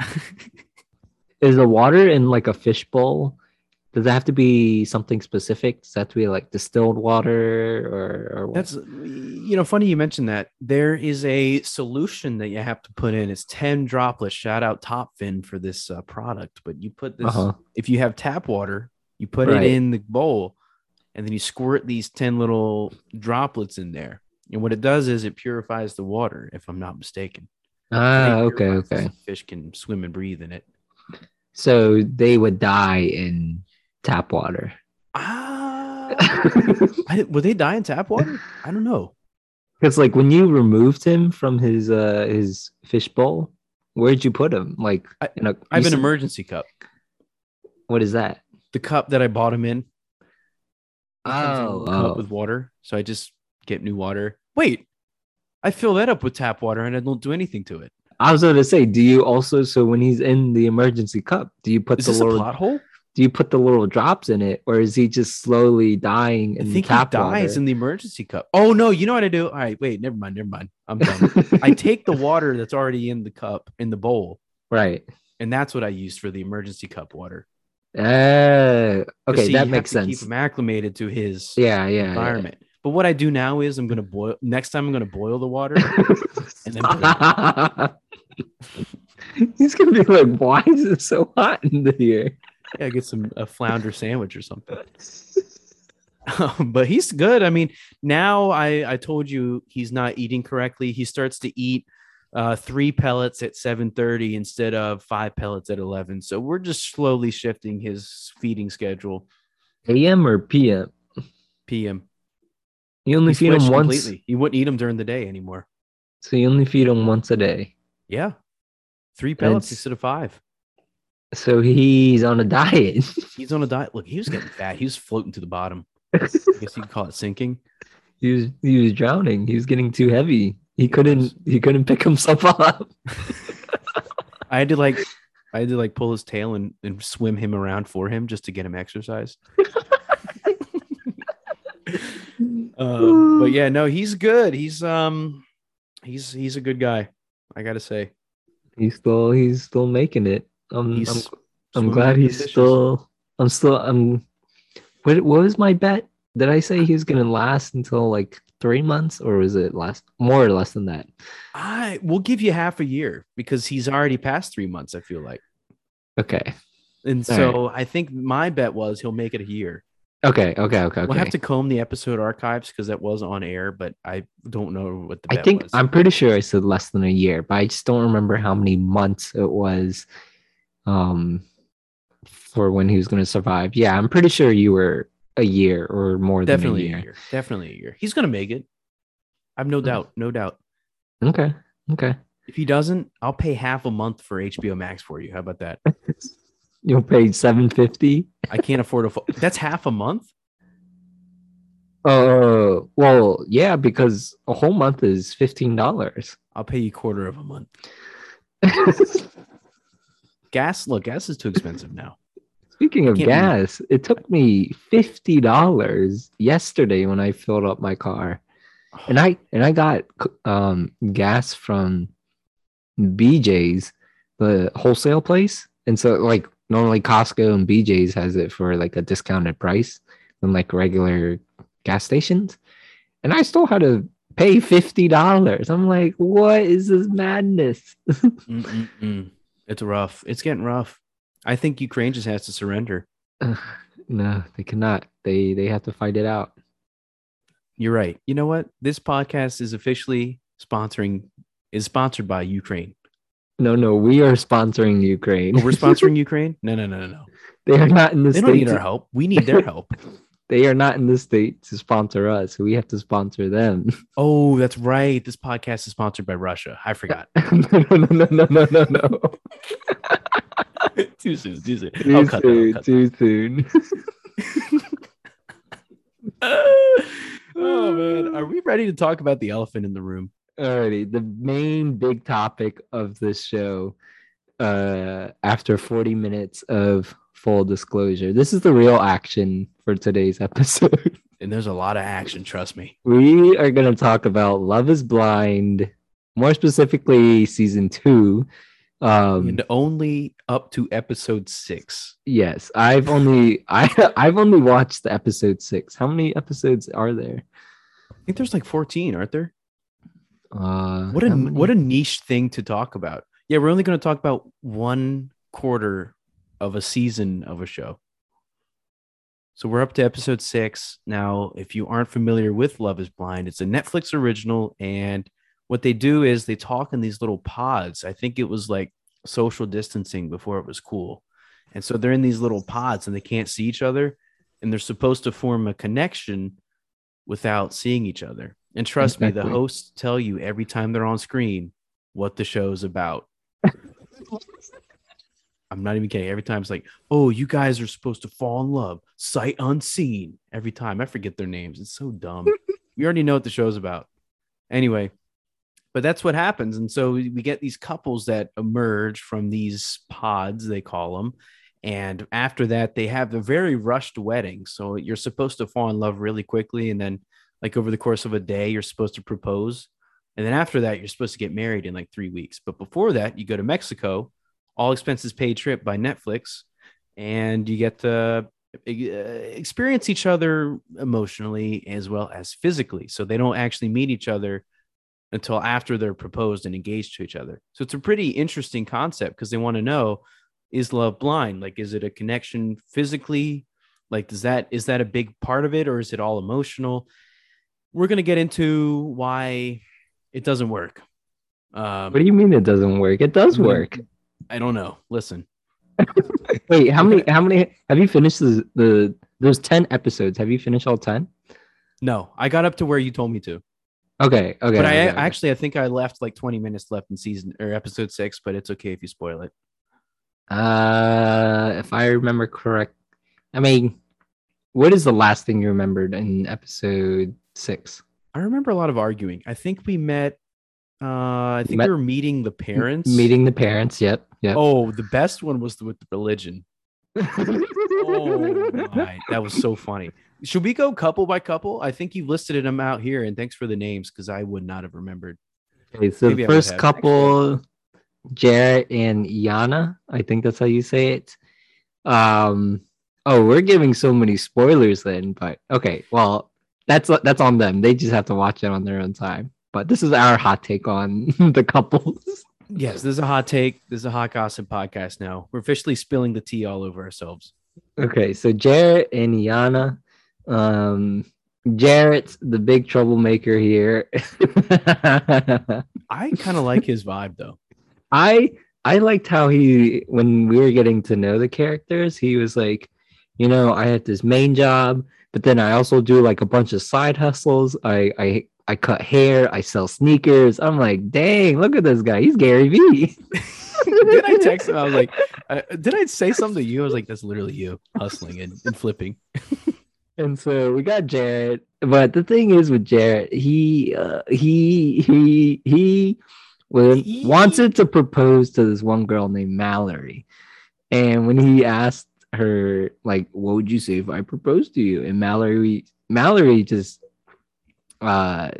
*laughs* is the water in like a fish bowl Does it have to be something specific? Does that have to be like distilled water or, or what?
That's you know, funny you mentioned that. There is a solution that you have to put in. It's 10 droplets. Shout out Top Fin for this uh, product. But you put this
Uh-huh.
if you have tap water, you put
Right.
it in the bowl and then you squirt these 10 little droplets in there. And what it does is it purifies the water, if I'm not mistaken.
Ah, okay, okay.
Fish can swim and breathe in it.
So they would die in tap water.
Ah, *laughs* I, would they die in tap water? I don't know.
Because like when you removed him from his uh his fish bowl, where'd you put him? Like
I-
in a
I have an
said-
emergency cup.
What is that?
The cup that I bought him in. It comes in a
Oh,
cup
oh.
with water. So I just get new water. Wait, I fill that up with tap water and I don't do anything to it.
I was gonna say, do you also so when he's in the emergency cup, do you put
Is
the little
plot hole?
do you put the little drops in it, or is he just slowly dying
I
in
think he
tap
dies
water?
in the emergency cup. Oh no, you know what I do? All right, wait, never mind, never mind. I'm done. *laughs* I take the water that's already in the cup in the bowl,
right.
and that's what I use for the emergency cup water.
Uh, okay,
see,
that makes
to
sense.
Keep him acclimated to his
Yeah, yeah.
environment. But what I do now is I'm gonna boil. Next time I'm gonna boil the water. then *laughs*
He's gonna be like, "Why is it so hot in here?"
yeah, I get some a flounder sandwich or something. *laughs* but he's good. I mean, now I I told you he's not eating correctly. He starts to eat uh, three pellets at 7:30 instead of five pellets at 11. So we're just slowly shifting his feeding schedule.
AM or PM?
PM.
You only
He
feed him once,
completely. You wouldn't eat him during the day anymore.
so you only feed him once a day.
Yeah, three pellets instead of five.
So he's on a diet. *laughs*
He's on a diet. Look, he was getting fat. He was floating to the bottom. *laughs* I guess you could call it sinking.
he was he was drowning. He was getting too heavy. He
He
couldn't
was.
he couldn't pick himself *laughs* up.
I had to like I had to like pull his tail and, and swim him around for him just to get him exercise. Um, but yeah, no, he's good. He's um he's he's a good guy. I gotta say.
He's still he's still making it. Um,
He's
I'm I'm glad he's
fishes.
still. I'm still. I'm. What what was my bet? Did I say he was gonna last until like three months, or was it last more or less than that?
I will give you half a year because he's already past three months, I feel like.
Okay.
And
All
so I think my bet was he'll make it a year.
Okay. Okay. Okay. Okay.
We'll have to comb the episode archives because that was on air, but I don't know what the
I think
was.
I'm pretty sure I said less than a year, but I just don't remember how many months it was. Um, for when he was going to survive. Yeah, I'm pretty sure you were a year or more
Definitely
than
a
a
year. Definitely a year. He's gonna make it. I've no
Hmm.
doubt. No doubt.
Okay. Okay.
If he doesn't, I'll pay half a month for HBO Max for you. How about that? *laughs*
You'll pay seven fifty.
I can't afford a. Fo- That's half a month.
Oh well, yeah, because a whole month is fifteen dollars.
I'll pay you quarter of a month. *laughs* Gas. Look, gas is too expensive now.
Speaking of gas, it took me fifty dollars yesterday when I filled up my car, and I and I got um gas from BJ's, the wholesale place, and so like normally Costco and BJ's has it for like a discounted price than like regular gas stations, and I still had to pay fifty dollars. I'm like, what is this madness? *laughs*
It's rough. It's getting rough. I think Ukraine just has to surrender.
Ugh, no, they cannot. They they have to fight it out.
You're right. You know what? This podcast is officially sponsoring is sponsored by Ukraine.
No, no, we are sponsoring Ukraine.
Oh, we're sponsoring *laughs* Ukraine? No, no, no, no, no.
they are not in the
They don't need
state.
our help. We need their *laughs* help.
They are not in the state to sponsor us. We have to sponsor them. *laughs*
Oh, that's right. This podcast is sponsored by Russia. I forgot.
no, no, no, no, no, no, no.
too soon. Too soon.
Too
I'll cut that. I'll
soon.
cut
Too soon.
oh man, are we ready to talk about the elephant in the room?
Alrighty, the main big topic of this show. Uh, after 40 minutes of full disclosure, this is the real action for today's *laughs* episode.
And there's a lot of action. Trust me.
we are going to talk about Love is Blind, more specifically, season two, Um,
and only up to episode six.
yes, I've only I *laughs* I've only watched the episode six. How many episodes are there?
I think there's like 14, aren't there?
Uh,
What a what a niche thing to talk about. Yeah, we're only going to talk about one quarter of a season of a show. So we're up to episode six now. If you aren't familiar with Love Is Blind, it's a Netflix original, and what they do is they talk in these little pods. I think it was like social distancing before it was cool, and so they're in these little pods and they can't see each other, and they're supposed to form a connection without seeing each other. And trust me, the hosts tell you every time they're on screen what the show's about. *laughs* I'm not even kidding. Every time it's like, oh, you guys are supposed to fall in love, sight unseen. Every time I forget their names. It's so dumb. we already know what the show's about. Anyway, but that's what happens. And so we we get these couples that emerge from these pods, they call them. And after that, they have a very rushed wedding. So you're supposed to fall in love really quickly. And then, like, over the course of a day, you're supposed to propose. And then after that, you're supposed to get married in like three weeks. But before that, you go to Mexico, all expenses paid trip by Netflix, and you get to uh, experience each other emotionally as well as physically. So they don't actually meet each other until after they're proposed and engaged to each other. So it's a pretty interesting concept because they want to know is love blind? Like, is it a connection physically? Like, does that is that a big part of it or is it all emotional? We're gonna get into why it doesn't work. Um,
What do you mean it doesn't work? It does work.
I don't know. Listen, *laughs*
Wait, how many? How many? Have you finished the the? There's ten episodes. Have you finished all ten?
no, I got up to where you told me to,
Okay, okay.
but I
okay, okay.
actually I think I left like 20 minutes left in season or episode six, but it's okay if you spoil it.
Uh, if I remember correct, I mean, what is the last thing you remembered in episode six?
I remember a lot of arguing. I think we met. Uh, I think
Met-
we were meeting the parents.
Meeting the parents. Yep. Yep.
Oh, the best one was with the religion. *laughs* Oh my, that was so funny. Should we go couple by couple? I think you listed them out here, and thanks for the names because I would not have remembered.
Okay, so
Maybe
the first couple, Jarrett and Yana, I think that's how you say it. Um, oh, we're giving so many spoilers then, but okay, well, that's that's on them. They just have to watch it on their own time. But this is our hot take on *laughs* the couples.
Yes, this is a hot take. This is a hot gossip podcast now. We're officially spilling the tea all over ourselves.
Okay, so Jarrett and Yana. Um, Jarrett's the big troublemaker here. *laughs*
I kind of like his vibe though.
I I liked how he when we were getting to know the characters, he was like, you know, I had this main job, but then I also do like a bunch of side hustles. I I I cut hair, I sell sneakers. I'm like, dang, look at this guy. He's Gary Vee. *laughs*
did I text him? I was like, uh, did I say something to you? I was like, that's literally you hustling and, and flipping. *laughs*
And so we got Jared, but the thing is with Jared, he uh, he he he was,
He-
wanted to propose to this one girl named Mallory, and when he asked her like, "What would you say if I proposed to you?" and Mallory Mallory just uh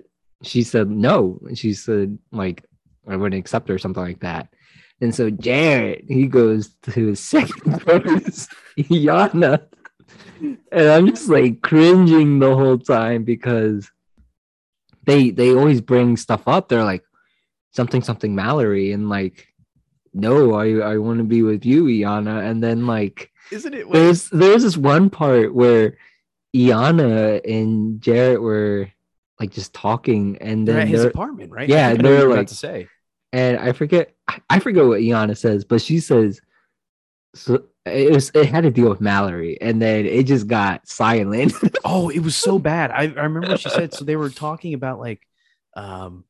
she said no. She said like I wouldn't accept her or something like that. And so Jared he goes to his *laughs* second propose, Yana. And I'm just like cringing the whole time because they they always bring stuff up. They're like something something Mallory and like no, I I want to be with you, Iyanna. And then like
Isn't it?
there's there's this one part where Iyanna and Jarrett were like just talking and
they're
then
at his
they're,
apartment, right?
Yeah,
I think I know what
they're like-
to say.
and I forget I- I forget what Iyanna says, but she says so it was it had to deal with Mallory and then it just got silent. *laughs*
Oh, it was so bad. I, I remember what she said. So they were talking about like, um,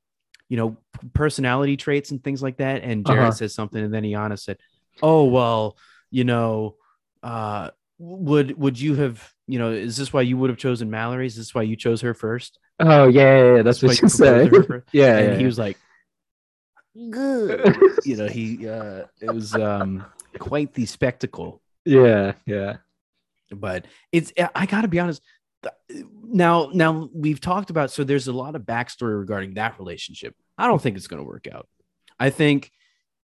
you know, personality traits and things like that. And Jared
Uh-huh.
said something, and then Iyanna said, "Oh well, you know, uh, would would you have, you know, is this why you would have chosen Mallory? Is this why you chose her first?
oh yeah, yeah, yeah, that's
why
what
you
she said.
to her first?" *laughs*
yeah,
and
yeah,
he
yeah.
was like, "Good." you know, he uh, it was um quite the spectacle.
yeah, yeah.
but it's i gotta be honest now now we've talked about so there's a lot of backstory regarding that relationship i don't think it's going to work out i think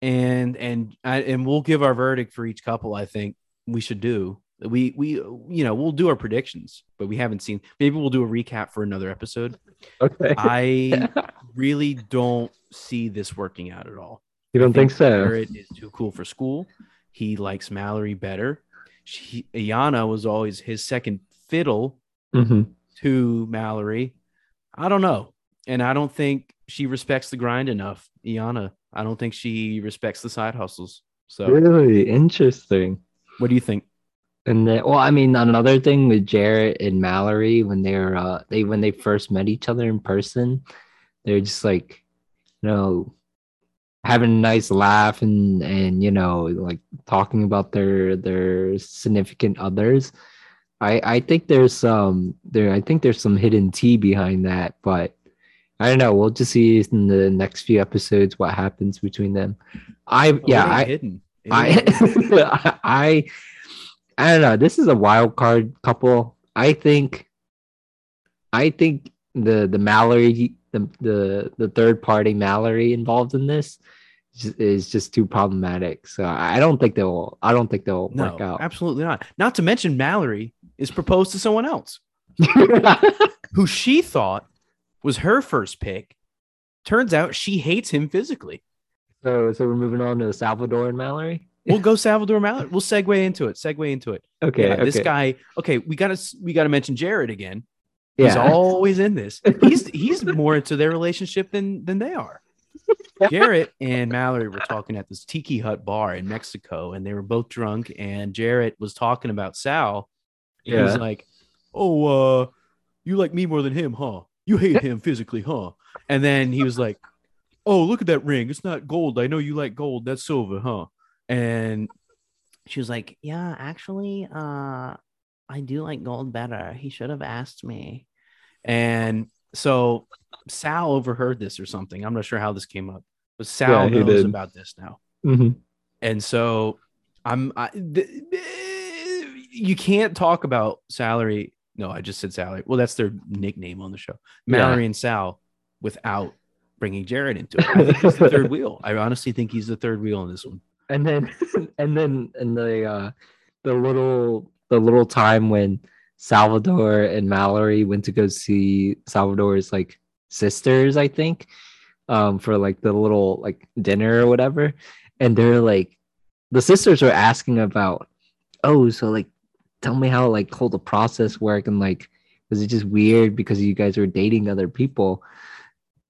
and and I, and we'll give our verdict for each couple. I think we should do. We we you know we'll do our predictions, but we haven't seen. Maybe we'll do a recap for another episode.
Okay.
I *laughs* really don't see this working out at all.
you don't think, so?
Jared is too cool for school. He likes Mallory better. She, Iyanna was always his second fiddle
hmm
to Mallory. I don't know. And I don't think she respects the grind enough. Iyanna, I don't think she respects the side hustles. So,
Really interesting.
What do you think?
And then, well, I mean, another thing with Jarrett and Mallory when they're uh, they when they first met each other in person, they're just like, you know, having a nice laugh and and you know, like talking about their their significant others. I I think there's some there. I think there's some hidden tea behind that, but I don't know. We'll just see in the next few episodes what happens between them. I yeah, I
hidden. It ain't hidden.
I, *laughs* I I don't know. This is a wild card couple. I think I think the the Mallory the the, the third party Mallory involved in this is- is just too problematic. So I don't think they'll I don't think they'll
no,
work out.
absolutely not. Not to mention Mallory is proposed to someone else *laughs* who she thought was her first pick. Turns out she hates him physically.
So so we're moving on to Salvador and Mallory.
We'll go Salvador Mallory. We'll segue into it. Segue into it.
Okay,
yeah, this guy. Okay, we gotta we gotta mention Jared again. He's *laughs* always in this. He's he's more into their relationship than than they are. *laughs* Jarrett and Mallory were talking at this tiki hut bar in Mexico, and they were both drunk. And Jarrett was talking about Sal. He was like, "Oh, uh, you like me more than him, huh? You hate him physically, huh?" And then he was like, "Oh, look at that ring. It's not gold. I know you like gold. That's silver, huh?" And she was like, "Yeah, actually, uh, I do like gold better. He should have asked me." And so Sal overheard this or something. I'm not sure how this came up, but Sal
Yeah,
knows
did.
about this now.
Mhm.
And so I'm I, th- th- you can't talk about salary. No, I just said salary. Well, that's their nickname on the show.
Yeah.
Mallory and Sal without bringing Jared into it. I think he's the third *laughs* wheel. I honestly think he's the third wheel in this one.
and then *laughs* and then and the uh the little the little time when Salvador and Mallory went to go see Salvador's like sisters, I think, um, for like the little like dinner or whatever. And they're like the sisters were asking about, oh, so like tell me how like whole the process work and like was it just weird because you guys were dating other people?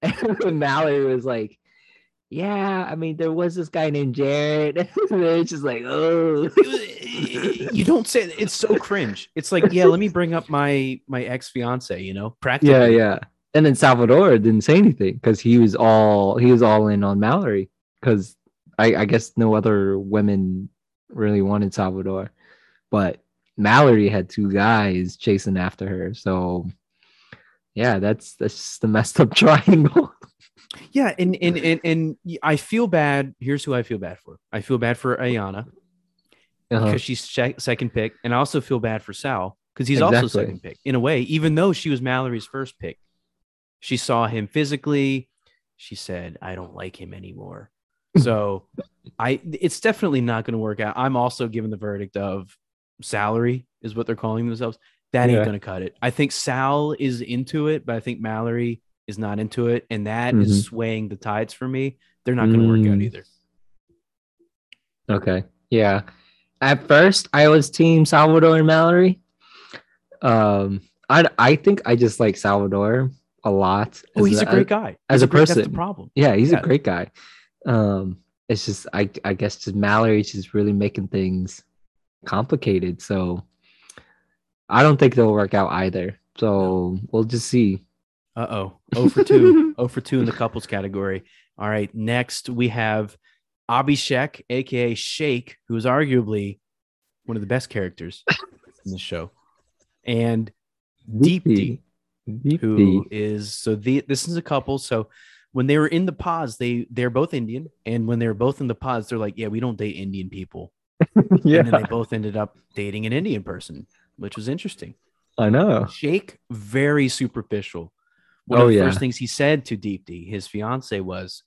*laughs* And Mallory was like, yeah, I mean, there was this guy named Jared. *laughs* and it's just like, oh,
you don't say it's so cringe. It's like, yeah, let me bring up my my ex fiance. You know, practically.
yeah, yeah. And then Salvador didn't say anything because he was all he was all in on Mallory because I, I guess no other women really wanted Salvador, but Mallory had two guys chasing after her. So yeah, that's that's the messed up *laughs* triangle.
Yeah, and and and and I feel bad. Here's who I feel bad for. I feel bad for Iyanna
Uh-huh.
because she's second pick, and I also feel bad for Sal because he's also second pick in a way. Even though she was Mallory's first pick, she saw him physically. She said, "I don't like him anymore." *laughs* So, I it's definitely not going to work out. I'm also given the verdict of salary is what they're calling themselves. That ain't going to cut it. I think Sal is into it, but I think Mallory is not into it, and that is
Mhm.
swaying the tides for me. They're not going to work out
Mm.
either.
Okay. Yeah. At first, I was team Salvador and Mallory. Um, I I think I just like Salvador a lot.
Oh, he's a great guy.
as
He's
a
great- That's the
person.
problem.
Yeah, he's
Yeah.
a great guy. Um, it's just I I guess just Mallory's just really making things complicated. So I don't think they'll work out either. So we'll just see.
Uh oh. Oh for two. *laughs* oh for two in the couples category. All right. Next we have Abhishek, aka Shake, who is arguably one of the best characters in the show, and Deepti, who is so the this is a couple. So when they were in the pods, they they're both Indian, and when they were both in the pods, they're like, yeah, we don't date Indian people.
yeah, *laughs*
And then they both ended up dating an Indian person, which was interesting.
I know.
Shake very superficial. One
Oh,
of the
yeah.
first things he said to Deepti, his fiance, was,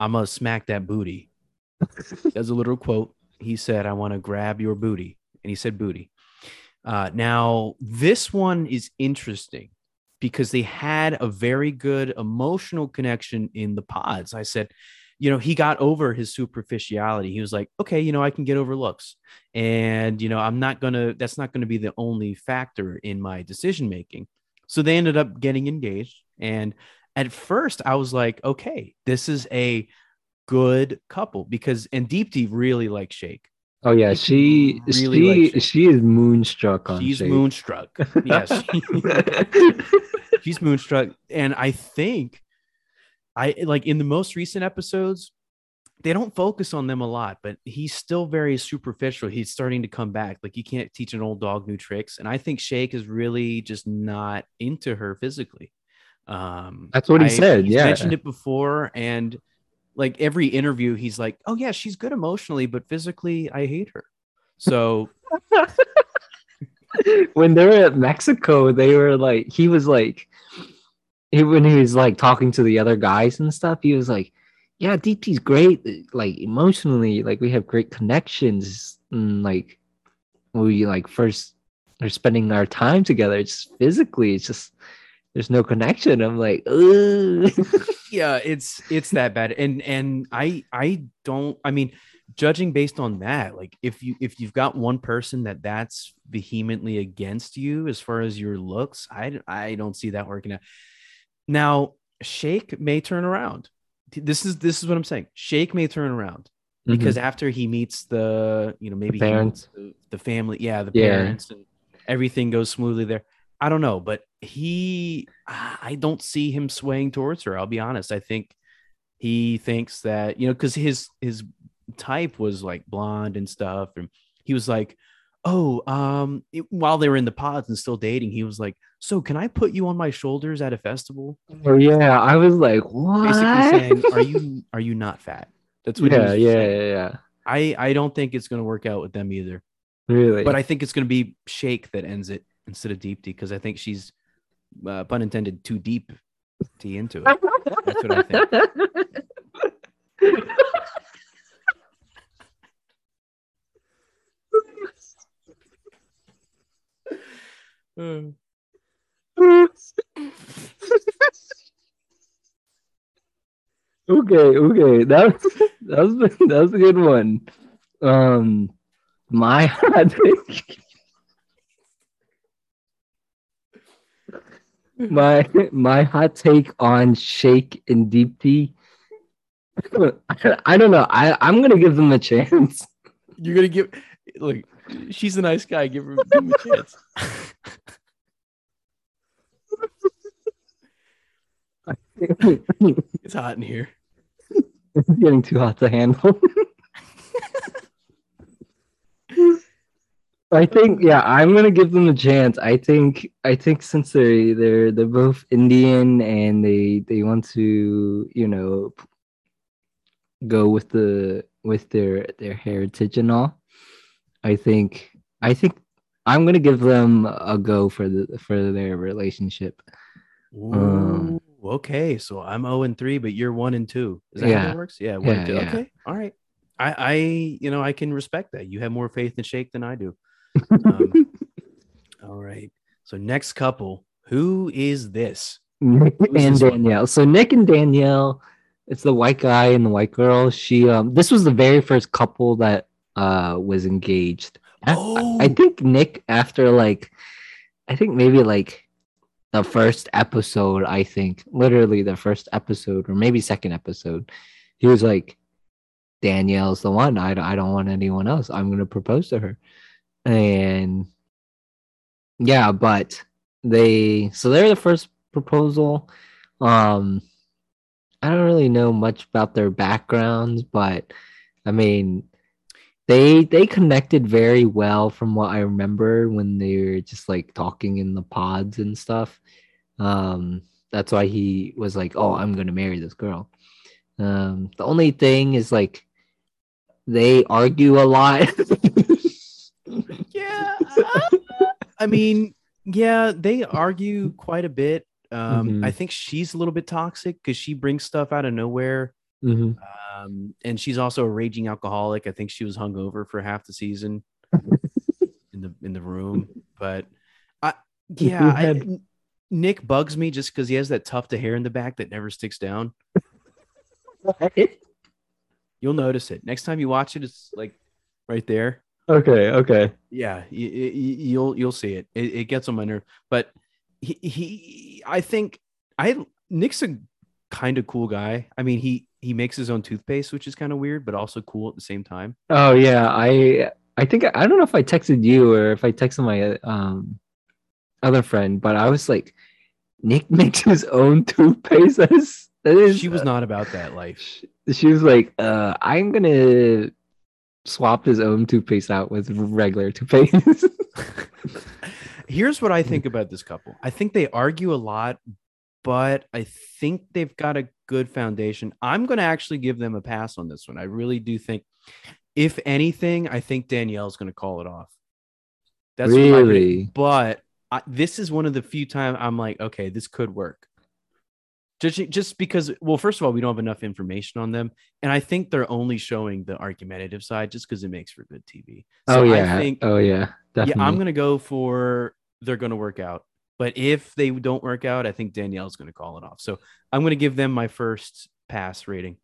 "I'm gonna smack that booty." *laughs* As a literal quote, he said, "I want to grab your booty," and he said "booty." Uh, now, this one is interesting because they had a very good emotional connection in the pods. I said, you know, he got over his superficiality. He was like, okay, you know, I can get over looks. And, you know, I'm not going to, that's not going to be the only factor in my decision making. So they ended up getting engaged. And at first, I was like, okay, this is a good couple because, and Deepti really likes Shake.
Oh yeah, she really she she is moonstruck on.
She's
Shake.
moonstruck. Yes, *laughs* *laughs* she's moonstruck, and I think I like in the most recent episodes, they don't focus on them a lot, but he's still very superficial. He's starting to come back. Like you can't teach an old dog new tricks, and I think Shake is really just not into her physically. Um,
That's what he
I-
said. Yeah,
mentioned it before, and like every interview, he's like, "Oh yeah, she's good emotionally, but physically, I hate her." So *laughs*
when they were at Mexico, they were like, he was like, when he was like talking to the other guys and stuff, he was like, "Yeah, Deepti's great. Like emotionally, like we have great connections. And like we like first are spending our time together. It's physically, it's just there's no connection." I'm like, *laughs*
yeah it's it's that bad and and i i don't i mean judging based on that like if you if you've got one person that that's vehemently against you as far as your looks i i don't see that working out now shake may turn around this is this is what i'm saying shake may turn around because after he meets the you know maybe he
Mm-hmm. parents.
the, the family yeah the
Yeah.
parents and everything goes smoothly there i don't know but he i don't see him swaying towards her i'll be honest i think he thinks that you know because his his type was like blonde and stuff and he was like oh um it- while they were in the pods and still dating he was like so can i put you on my shoulders at a festival
oh yeah, I was like, what?
basically saying are you *laughs* are you not fat that's what he
yeah,
was
yeah,
saying.
yeah, yeah.
I I don't think it's going to work out with them either.
Really?
But I think it's going to be Shake that ends it instead of Deep tea, because I think she's, uh, pun intended, too deep tea into it. That's what I think. *laughs* Mm.
okay, okay. That was *laughs* that was *laughs* that was a good one. Um my *laughs* hot take. my my hot take on shake and deep tea. I don't know. I, I'm gonna give them a chance.
You're gonna give look. She's a nice guy. Give her, give him a chance. *laughs* It's hot in here.
it's getting too hot to handle. *laughs* I think yeah, I'm gonna give them a chance. I think I think since they they're they're both Indian and they they want to you know go with the with their their heritage and all. I think I think I'm gonna give them a go for the for their relationship. Um,
okay, so I'm 0 and 3, but you're 1 and 2. Is that how
Yeah.
that works? Yeah, 1 and 2.
yeah.
Okay. All right. I I you know, I can respect that. You have more faith in Shake than I do. Um, *laughs* all right. So next couple, who is this?
Nick
Who's
and
this one?
Danielle. So Nick and Danielle, it's the white guy and the white girl. She um this was the very first couple that uh was engaged.
Oh.
I, I think Nick after like I think maybe like the first episode, I think, literally the first episode or maybe second episode, he was like Danielle's the one. I, I don't want anyone else. I'm going to propose to her. And yeah, but they so they're the first proposal. Um I don't really know much about their backgrounds, but I mean they they connected very well from what I remember when they were just like talking in the pods and stuff. Um that's why he was like, "Oh, I'm going to marry this girl." Um the only thing is like they argue a lot.
Yeah. *laughs* I mean, yeah, they argue quite a bit. Um,
Mhm.
I think she's a little bit toxic because she brings stuff out of nowhere
Mhm.
Um, and she's also a raging alcoholic. I think she was hungover for half the season *laughs* in the in the room. But I yeah, I, Nick bugs me just because he has that tuft of hair in the back that never sticks down. You'll notice it next time you watch it. It's like right there.
okay, okay.
Yeah, y- y- y- you'll you'll see it. It, it gets on my nerve. But he, he I think I Nick's a kind of cool guy. I mean, he he makes his own toothpaste, which is kind of weird, but also cool at the same time.
Oh yeah, I I think I don't know if I texted you or if I texted my um other friend, but I was like, Nick *laughs* makes his own toothpaste. That is that is.
She was not about that life.
She, she was like, uh, I'm gonna swap his own toothpaste out with regular toothpaste. *laughs* *laughs*
Here's what I think about this couple. I think they argue a lot, but I think they've got a good foundation. I'm going to actually give them a pass on this one. I really do think, if anything, I think Danielle's going to call it off. That's
really?
but I, this is one of the few times I'm like, okay, this could work. Just, just because, well, first of all, we don't have enough information on them, and I think they're only showing the argumentative side just because it makes for good TV.
oh
So
yeah.
I think
oh yeah. Definitely.
yeah, I'm gonna go for they're gonna work out. But if they don't work out, I think Danielle's gonna call it off. So I'm gonna give them my first pass rating.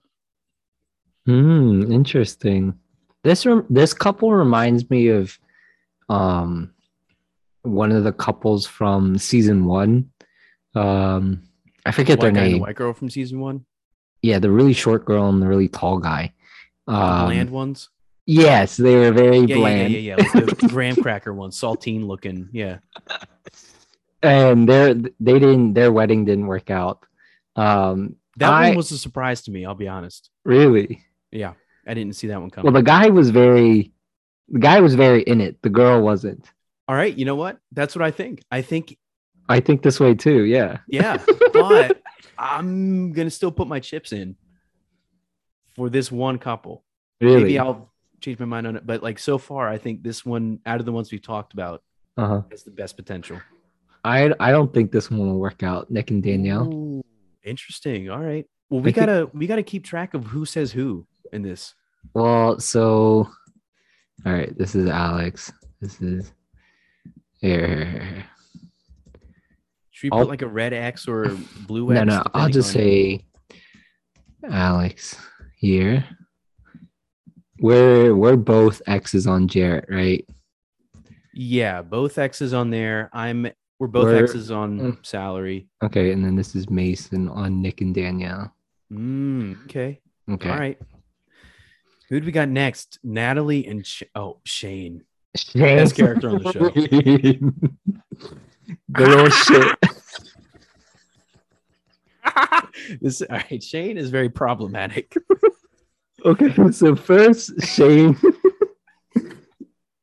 Hmm, interesting. This rem- this couple reminds me of um one of the couples from season one. Um I forget
White
their
and the
name.
white girl from season one,
Yeah, the really short girl and the really tall guy.
the
Um,
bland ones.
Yes, they were very
Yeah, yeah, yeah,
bland.
yeah, yeah. Like the *laughs* graham cracker ones, saltine looking. Yeah.
And their they didn't their wedding didn't work out. Um
That
I-
one was a surprise to me, I'll be honest.
really.
Yeah. I didn't see that one coming.
Well, the guy was very the guy was very in it. The girl wasn't.
All right, you know what? That's what I think. I think,
I think this way too. Yeah.
yeah, *laughs* but I'm gonna still put my chips in for this one couple.
Really.
maybe I'll change my mind on it. But like so far, I think this one out of the ones we've talked about
uh-huh.
has the best potential.
I I don't think this one will work out, Nick and Danielle.
Ooh, interesting. All right. Well, we
I
gotta we gotta keep track of who says who in this.
Well, so all right, this is Alex. This is here.
Should we
I'll-
put like a red X or *laughs* blue X?
no, no.
I'll
just say Alex here. We're we're both X's on Jarrette, right?
Yeah, both X's on there. I'm we're both
We're-
X's on
Mm.
salary.
Okay, and then this is Mason on Nick and Danielle.
Mm, okay.
Okay.
All right. Who do we got next? Natalie and Sh- oh Shane. Best character on the show. *laughs*
Good old shit. *laughs*
this all right. Shane is very problematic. *laughs*
Okay, so first Shane,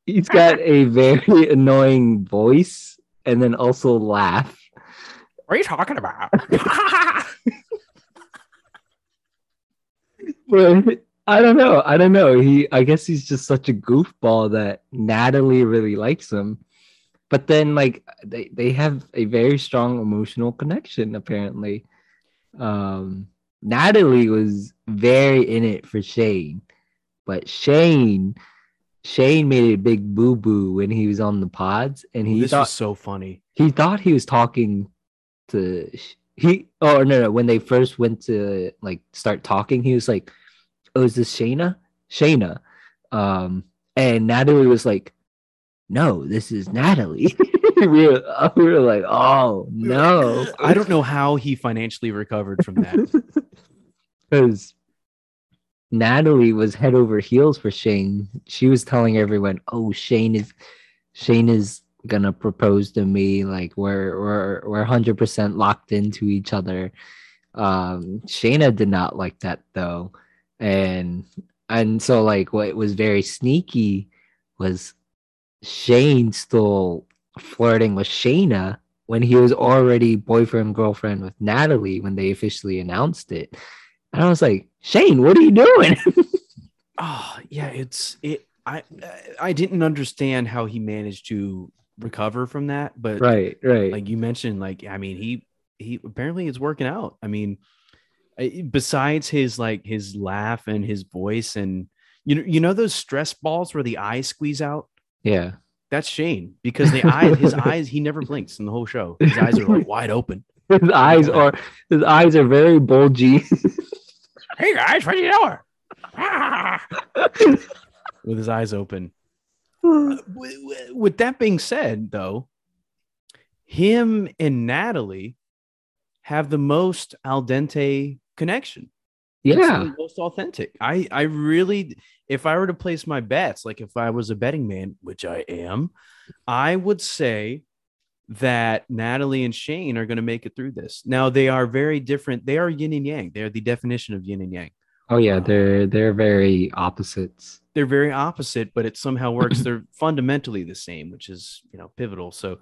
he's got a very annoying voice, and then also laugh.
What are you talking about? *laughs*
But I don't know. I don't know. He, I guess he's just such a goofball that Natalie really likes him. But then, like, they they have a very strong emotional connection. Apparently, um, Natalie was very in it for Shane, but Shane, Shane made a big boo boo when he was on the pods, and he
this
thought
was so funny.
he thought he was talking to he oh no no when they first went to like start talking he was like oh is this Shayna Shayna um and Natalie was like no this is Natalie *laughs* we, were, we were like oh no
I don't know how he financially recovered from that. *laughs*
because Natalie was head over heels for Shane. She was telling everyone oh Shane is Shane is gonna propose to me. Like we're we're we're 100% locked into each other. Um shayna did not like that though. And and so like what was very sneaky was shane still flirting with shayna when he was already boyfriend girlfriend with natalie when they officially announced it and i was like shane what are you doing
Oh *laughs* yeah, it's it. I I didn't understand how he managed to recover from that, but
right right
like you mentioned, like I mean, he he apparently it's working out. I mean, besides his like his laugh and his voice and you know you know those stress balls where the eyes squeeze out
Yeah.
that's shane because the eyes his *laughs* eyes he never blinks in the whole show his eyes are like wide open *laughs*
His eyes uh, are his eyes are very bulgy.
Hey guys what you doing Ah! *laughs* with his eyes open with, with- with that being said though him and natalie have the most al dente connection It's
yeah.
the most authentic. I I really, if I were to place my bets, like if I was a betting man, which I am, I would say that Natalie and Shane are going to make it through this. Now they are very different. They are yin and yang. They are the definition of yin and yang.
Oh yeah, they're they're very opposites.
They're very opposite, but it somehow works. *clears throat* They're fundamentally the same, which is you know pivotal. So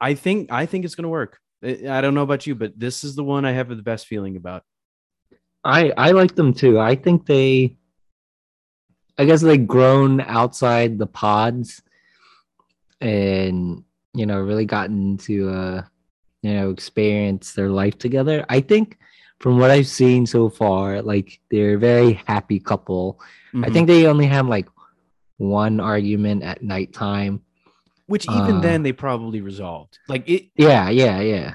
I think I think it's going to work. I I don't know about you, but this is the one I have the best feeling about.
I I like them too. I think they I guess they've grown outside the pods and you know really gotten to uh you know experience their life together. I think from what I've seen so far, like they're a very happy couple. I
Mhm.
think they only have like one argument at nighttime.
which even
uh,
then they probably resolved. Like it,
Yeah, yeah, yeah.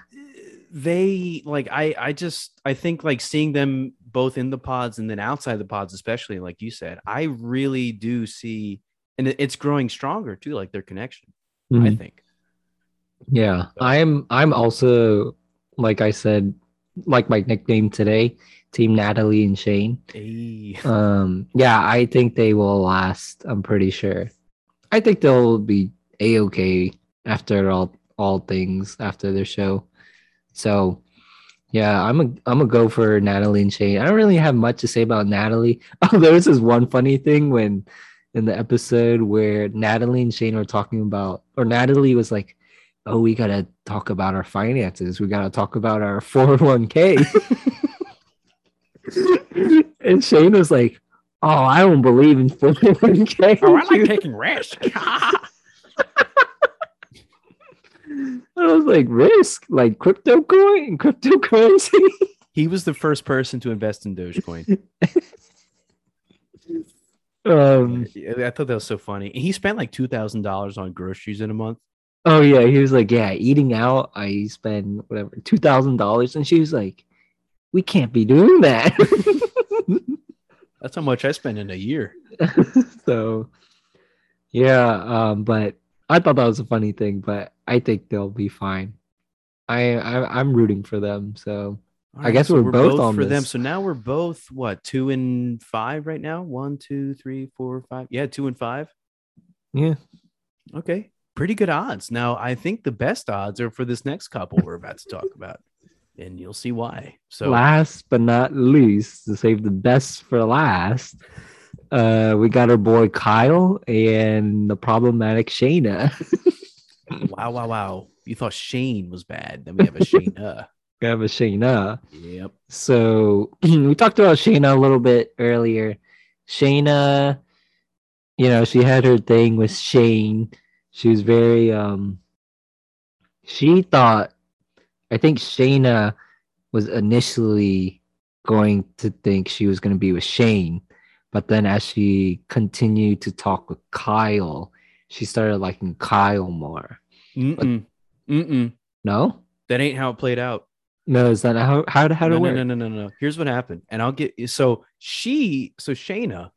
they like I I just I think like seeing them both in the pods and then outside the pods, especially like you said, I really do see, and it's growing stronger too, like their connection. I
Mhm.
think.
Yeah, I'm I'm also like I said, like my nickname today, Team Natalie and Shane.
Hey. *laughs*
Um, yeah, I think they will last. I'm pretty sure. I think they'll be a okay after all all things after their show. So, yeah, I'm a I'm a go for Natalie and Shane. I don't really have much to say about Natalie. *laughs* Oh, there was this one funny thing when in the episode where Natalie and Shane were talking about, or Natalie was like, "Oh, we gotta talk about our finances. We gotta talk about our 401k." *laughs* and Shane was like, "Oh, I don't believe in 401k."
Oh, I like taking risks. *laughs* *laughs*
I was like, "Risk, like crypto coin, cryptocurrency."
he was the first person to invest in Dogecoin.
um.
I thought that was so funny. He spent like two thousand dollars on groceries in a month.
Oh yeah, he was like, "Yeah, eating out. I spend whatever two thousand dollars," and she was like, "We can't be doing that." *laughs*
That's how much I spend in a year. *laughs*
so yeah um but i thought that was a funny thing but i think they'll be fine i, I i'm rooting for them so
All
I guess
so
we're both on
for them. So now we're both what two and five right now? One, two, three, four, five. Yeah, two and five.
yeah
Okay, pretty good odds. Now I think the best odds are for this next couple we're about to talk about, and you'll see why. So
last but not least to save the best for last uh we got our boy kyle and the problematic shayna *laughs*
wow, wow, wow! You thought Shane was bad. Then we have a Shayna. *laughs*
we have a shayna
Yep.
So *clears throat* we talked about Shayna a little bit earlier. Shayna, you know, she had her thing with Shane. She was very um she thought I think Shayna was initially going to think she was going to be with Shane, but then as she continued to talk with Kyle, she started liking Kyle more.
Mm-mm. Mm-mm.
No?
That ain't how it played out.
No, is that how how how to
no,
work?
no, no, no, no, no. Here's what happened, and I'll get. You. so she, so Shayna,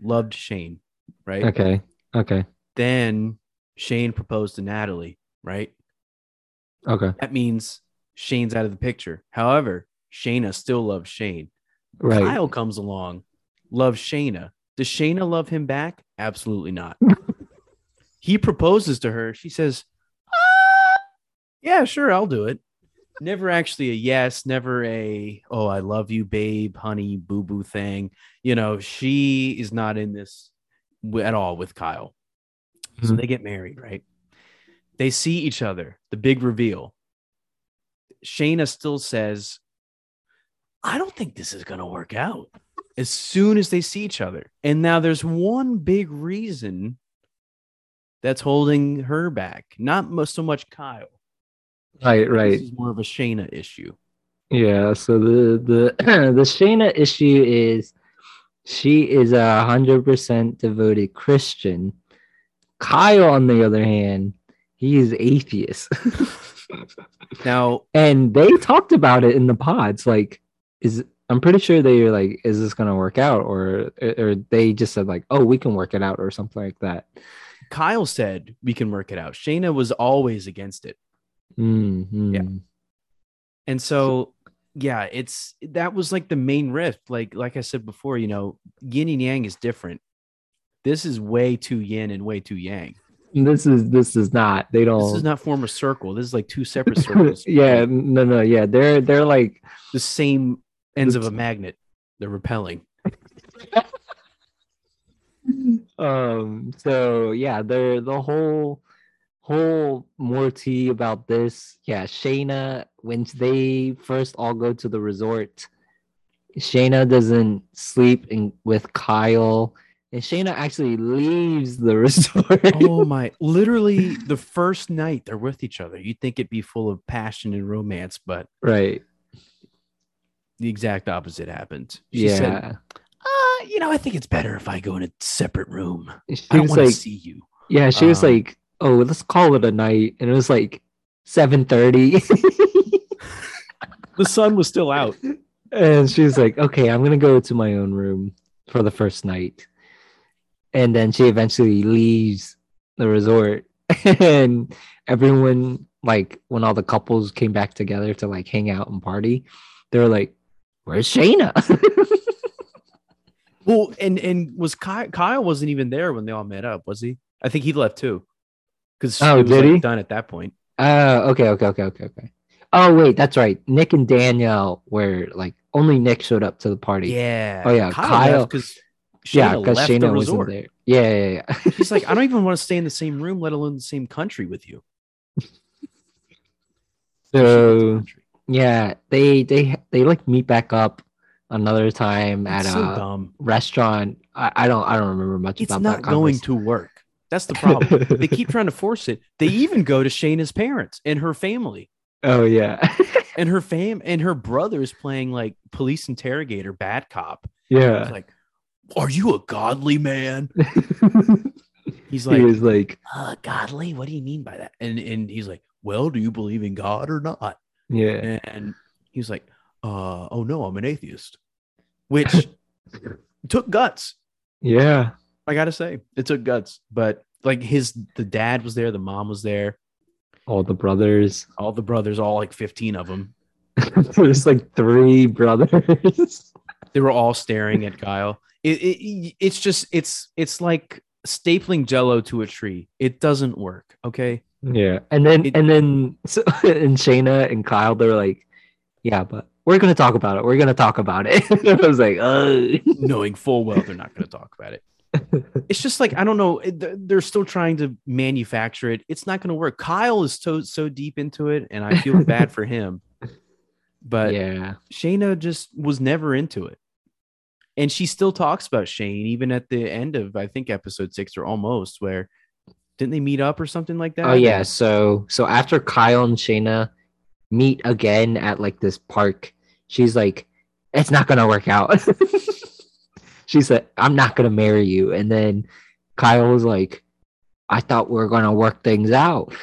loved Shane, right?
Okay. Okay.
Then Shane proposed to Natalie, right?
Okay.
That means Shane's out of the picture. However, Shayna still loves Shane.
Right.
Kyle comes along, loves Shayna. Does Shayna love him back? Absolutely not. *laughs* he proposes to her. She says, "Ah, Yeah, sure, I'll do it. Never actually a yes, never a, oh, I love you, babe, honey, boo boo thing. You know, she is not in this at all with Kyle. So
Mhm.
they get married, right? They see each other, the big reveal. Shayna still says, I don't think this is going to work out as soon as they see each other. And now there's one big reason that's holding her back, not so much Kyle.
Right, right.
This is more of a Shayna issue.
Yeah, so the the *clears throat* the Shayna issue is she is a hundred percent devoted Christian. Kyle, on the other hand, he is atheist. *laughs*
Now,
and they talked about it in the pods. Like, is I'm pretty sure they were like, is this gonna work out? Or or they just said like, oh, we can work it out or something like that.
Kyle said we can work it out. Shayna was always against it.
Mm-hmm.
Yeah. And so, yeah, it's that was like the main rift. Like, like I said before, you know, yin and yang is different. This is way too yin and way too yang.
This is this is not. They don't.
This is not form a circle. This is like two separate *laughs* circles.
yeah, no, no, yeah. They're they're like
the same ends of a magnet. They're repelling. *laughs*
um. So yeah, they're the whole whole more tea about this. Yeah, Shayna when they first all go to the resort, Shayna doesn't sleep in with Kyle and Shayna actually leaves the *laughs* resort.
oh my! Literally, the first night they're with each other, you'd think it'd be full of passion and romance, but
right,
the exact opposite happened. She
yeah.
Said, uh, you know, I think it's better if I go in a separate room.
She
I don't
was
want
like,
to see you.
Yeah, she was
Um,
like, "Oh, let's call it a night," and it was like seven thirty, *laughs*
The sun was still out.
and she was like, "Okay, I'm gonna go to my own room for the first night," and then she eventually leaves the resort, *laughs* and everyone like when all the couples came back together to like hang out and party, they were like, "Where's Shayna?" *laughs*
Well, and and was Kyle, Kyle wasn't even there when they all met up, was he? I think he left too, because
Oh,
was
did
like
he?
done at that point.
Oh, okay, okay, okay, okay, okay. Oh wait, that's right. Nick and Danielle were like only Nick showed up to the party.
Yeah.
Oh, yeah, Kyle-
because
yeah, because Shayna wasn't there. Yeah, yeah, yeah. *laughs*
She's like, I don't *laughs* even want to stay in the same room, let alone the same country with you. *laughs* She left the
so yeah, they they they like meet back up another time at
so
a
dumb.
restaurant. I, I don't I don't remember much
It's
about
not
that.
going to work. That's the problem. they keep trying to force it. They even go to Shayna's parents and her family.
Oh yeah,
And her fam and her brother is playing like police interrogator, bad cop.
yeah.
Like, Are you a godly man? *laughs* He's like,
he
like,
was like,
uh, godly? What do you mean by that? And and he's like, Well, do you believe in God or not?
yeah,
And he's like, uh, oh no, I'm an atheist. Which *laughs* took guts.
yeah.
I gotta say, it took guts. But like his the dad was there, the mom was there,
All the brothers.
all the brothers, all like 15 of them. *laughs*
There's like three brothers.
They were all staring at Kyle. It, it it's just it's it's like stapling jello to a tree. It doesn't work. Okay.
Yeah, and then
It-
and then *laughs* so, and Shayna and Kyle they're like, yeah, but we're gonna talk about it. We're gonna talk about it. *laughs* I was like,
Knowing full well they're not going to talk about it. *laughs* It's just like I don't know. They're still trying to manufacture it. It's not going to work. Kyle is so so deep into it, and I feel bad for him. But
yeah,
Shayna just was never into it. And she still talks about Shane, even at the end of I think episode six or almost, where didn't they meet up or something like that?
oh yeah. So so after Kyle and Shayna meet again at like this park, she's like, it's not gonna work out. *laughs* she said, I'm not gonna marry you, and then Kyle was like, I thought we were gonna work things out,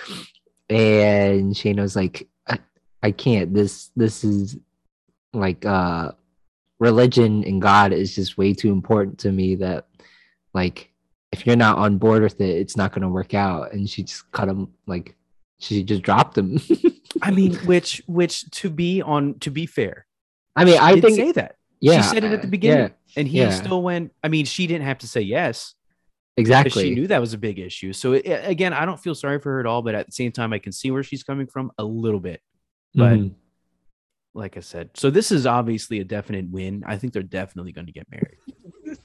and Shayna was like, I, I can't. This this is like uh religion and God is just way too important to me that like if you're not on board with it, it's not gonna work out. And she just cut him like she just dropped him. *laughs*
I mean, which which to be on to be fair,
I mean, I think
say that.
yeah,
she said it at the
uh,
beginning,
Yeah,
and he
yeah.
still went. I mean, she didn't have to say yes
exactly.
she knew that was a big issue. So it, again, I don't feel sorry for her at all, but at the same time, I can see where she's coming from a little bit. But
Mhm.
Like I said, so this is obviously a definite win. I think they're definitely going to get married. *laughs*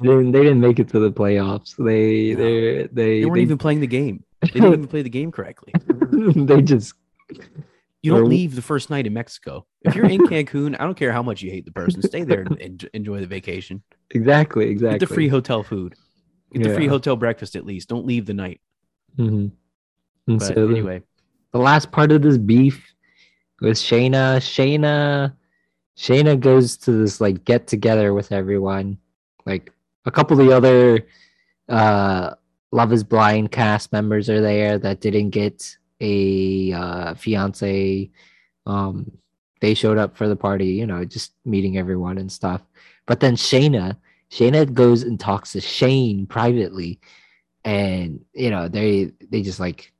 they, didn't, they didn't make it to the playoffs. They
No.
they they
They weren't
they,
even playing the game. They didn't even play the game correctly. *laughs*
they just
You don't leave the first night in Mexico. If you're in *laughs* Cancun, I don't care how much you hate the person. Stay there and enjoy the vacation.
exactly exactly
Get the free hotel food. Get the free hotel breakfast at least. Don't leave the night.
Mm-hmm.
But
so
anyway,
the last part of this beef with Shayna. Shayna, Shayna goes to this like get together with everyone. Like a couple of the other uh, Love Is Blind cast members are there that didn't get a uh, fiance. Um, they showed up for the party, you know, just meeting everyone and stuff. But then Shayna, Shayna goes and talks to Shane privately, and you know they they just like,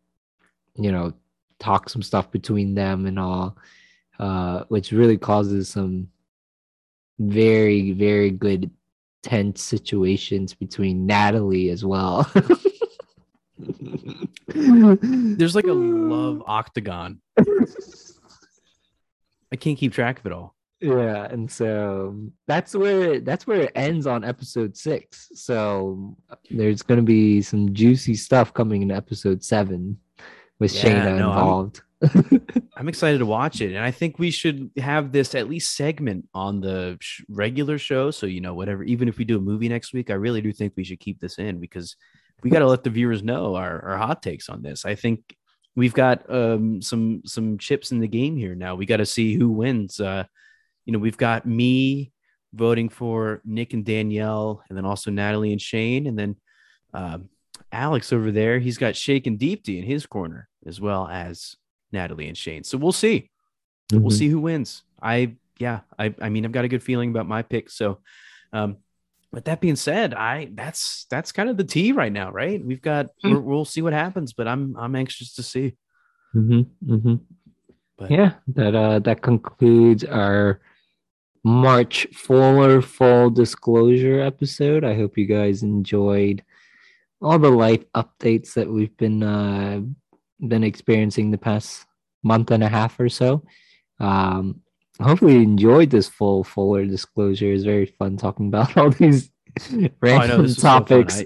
you know, talk some stuff between them and all, uh, which really causes some very very good tense situations between Natalie as well. *laughs*
There's like a love *laughs* octagon. I can't keep track of it all.
Yeah, and so that's where that's where it ends on episode six. So there's gonna be some juicy stuff coming in episode seven with
Yeah,
Shayna
no, I'm-
involved. *laughs*
I'm excited to watch it, and I think we should have this at least segment on the sh- regular show. So you know, whatever, even if we do a movie next week, I really do think we should keep this in because we got to let the viewers know our, our hot takes on this. I think we've got um, some some chips in the game here now. We got to see who wins. Uh, you know, we've got me voting for Nick and Danielle, and then also Natalie and Shane, and then um, Alex over there. He's got Shake and Deepti in his corner as well as Natalie and Shane. So we'll see. We'll
Mhm.
see who wins. I yeah, I I mean I've got a good feeling about my pick. So um with that being said, I that's that's kind of the tea right now, right? We've got
Hmm.
we're, we'll see what happens, but I'm I'm anxious to see.
Mhm, mhm.
But-
yeah, that uh that concludes our March Fuller full disclosure episode. I hope you guys enjoyed all the life updates that we've been uh been experiencing the past month and a half or so. Um hopefully you enjoyed this full Fuller disclosure. It's very fun talking about *laughs* all these
Oh, I know,
random
this was so fun.
topics.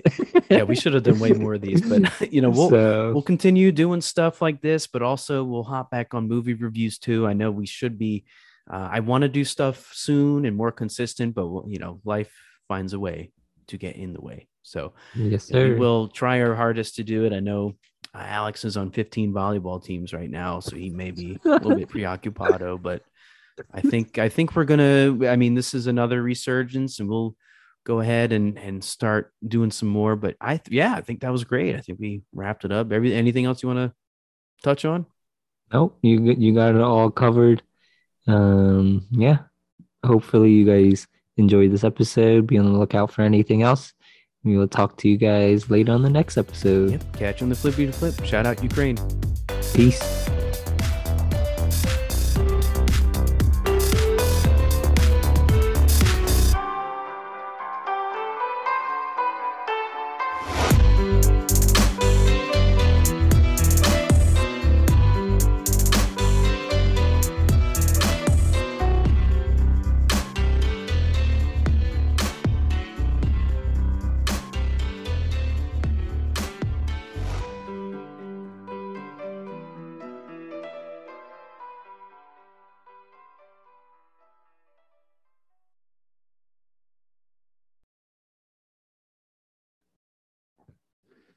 Yeah, we should have done way more of these, but *laughs* you know, we'll
so,
we'll continue doing stuff like this, but also we'll hop back on movie reviews too. I know we should be. Uh, I want to do stuff soon and more consistent, but we'll- you know, life finds a way to get in the way. So
yes, sir.
we will try our hardest to do it. I know uh, Alex is on 15 volleyball teams right now, so he may be a little bit *laughs* preoccupied, but I think I think we're gonna. I mean, this is another resurgence, and we'll go ahead and and start doing some more. But I, yeah, I think that was great. I think we wrapped it up. Every anything else you want to touch on?
Nope, you you got it all covered. Um, yeah. Hopefully you guys enjoyed this episode. Be on the lookout for anything else. We will talk to you guys later on the next episode.
Yep. Catch on the flippy to flip. Shout out Ukraine.
Peace.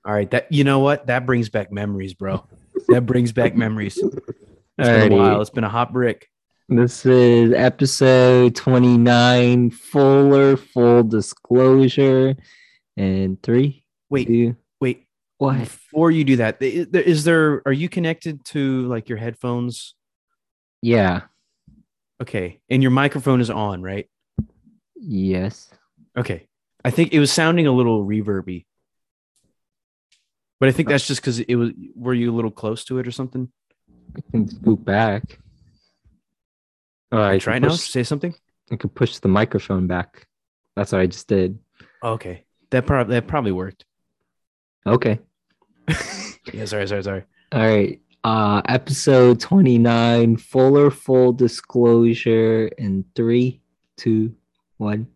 All right. That you know what? That brings back memories, bro. That brings back memories. It's been a while. It's been a hot brick.
This is episode 29, Fuller Full Disclosure. And three,
Wait,
two,
wait.
what?
Before you do that, i- i- there? Are you connected to like your headphones?
Yeah.
Okay, and your microphone is on, right?
Yes.
Okay. I think it was sounding a little reverby. But I think that's just because it was were you a little close to it or something?
I can scoot back. I
Try now. Say something.
I could push the microphone back. That's what I just did.
Okay. That probably that probably worked.
Okay. *laughs*
Yeah, sorry, sorry, sorry.
All right. Uh episode 29, fuller full disclosure in three, two, one.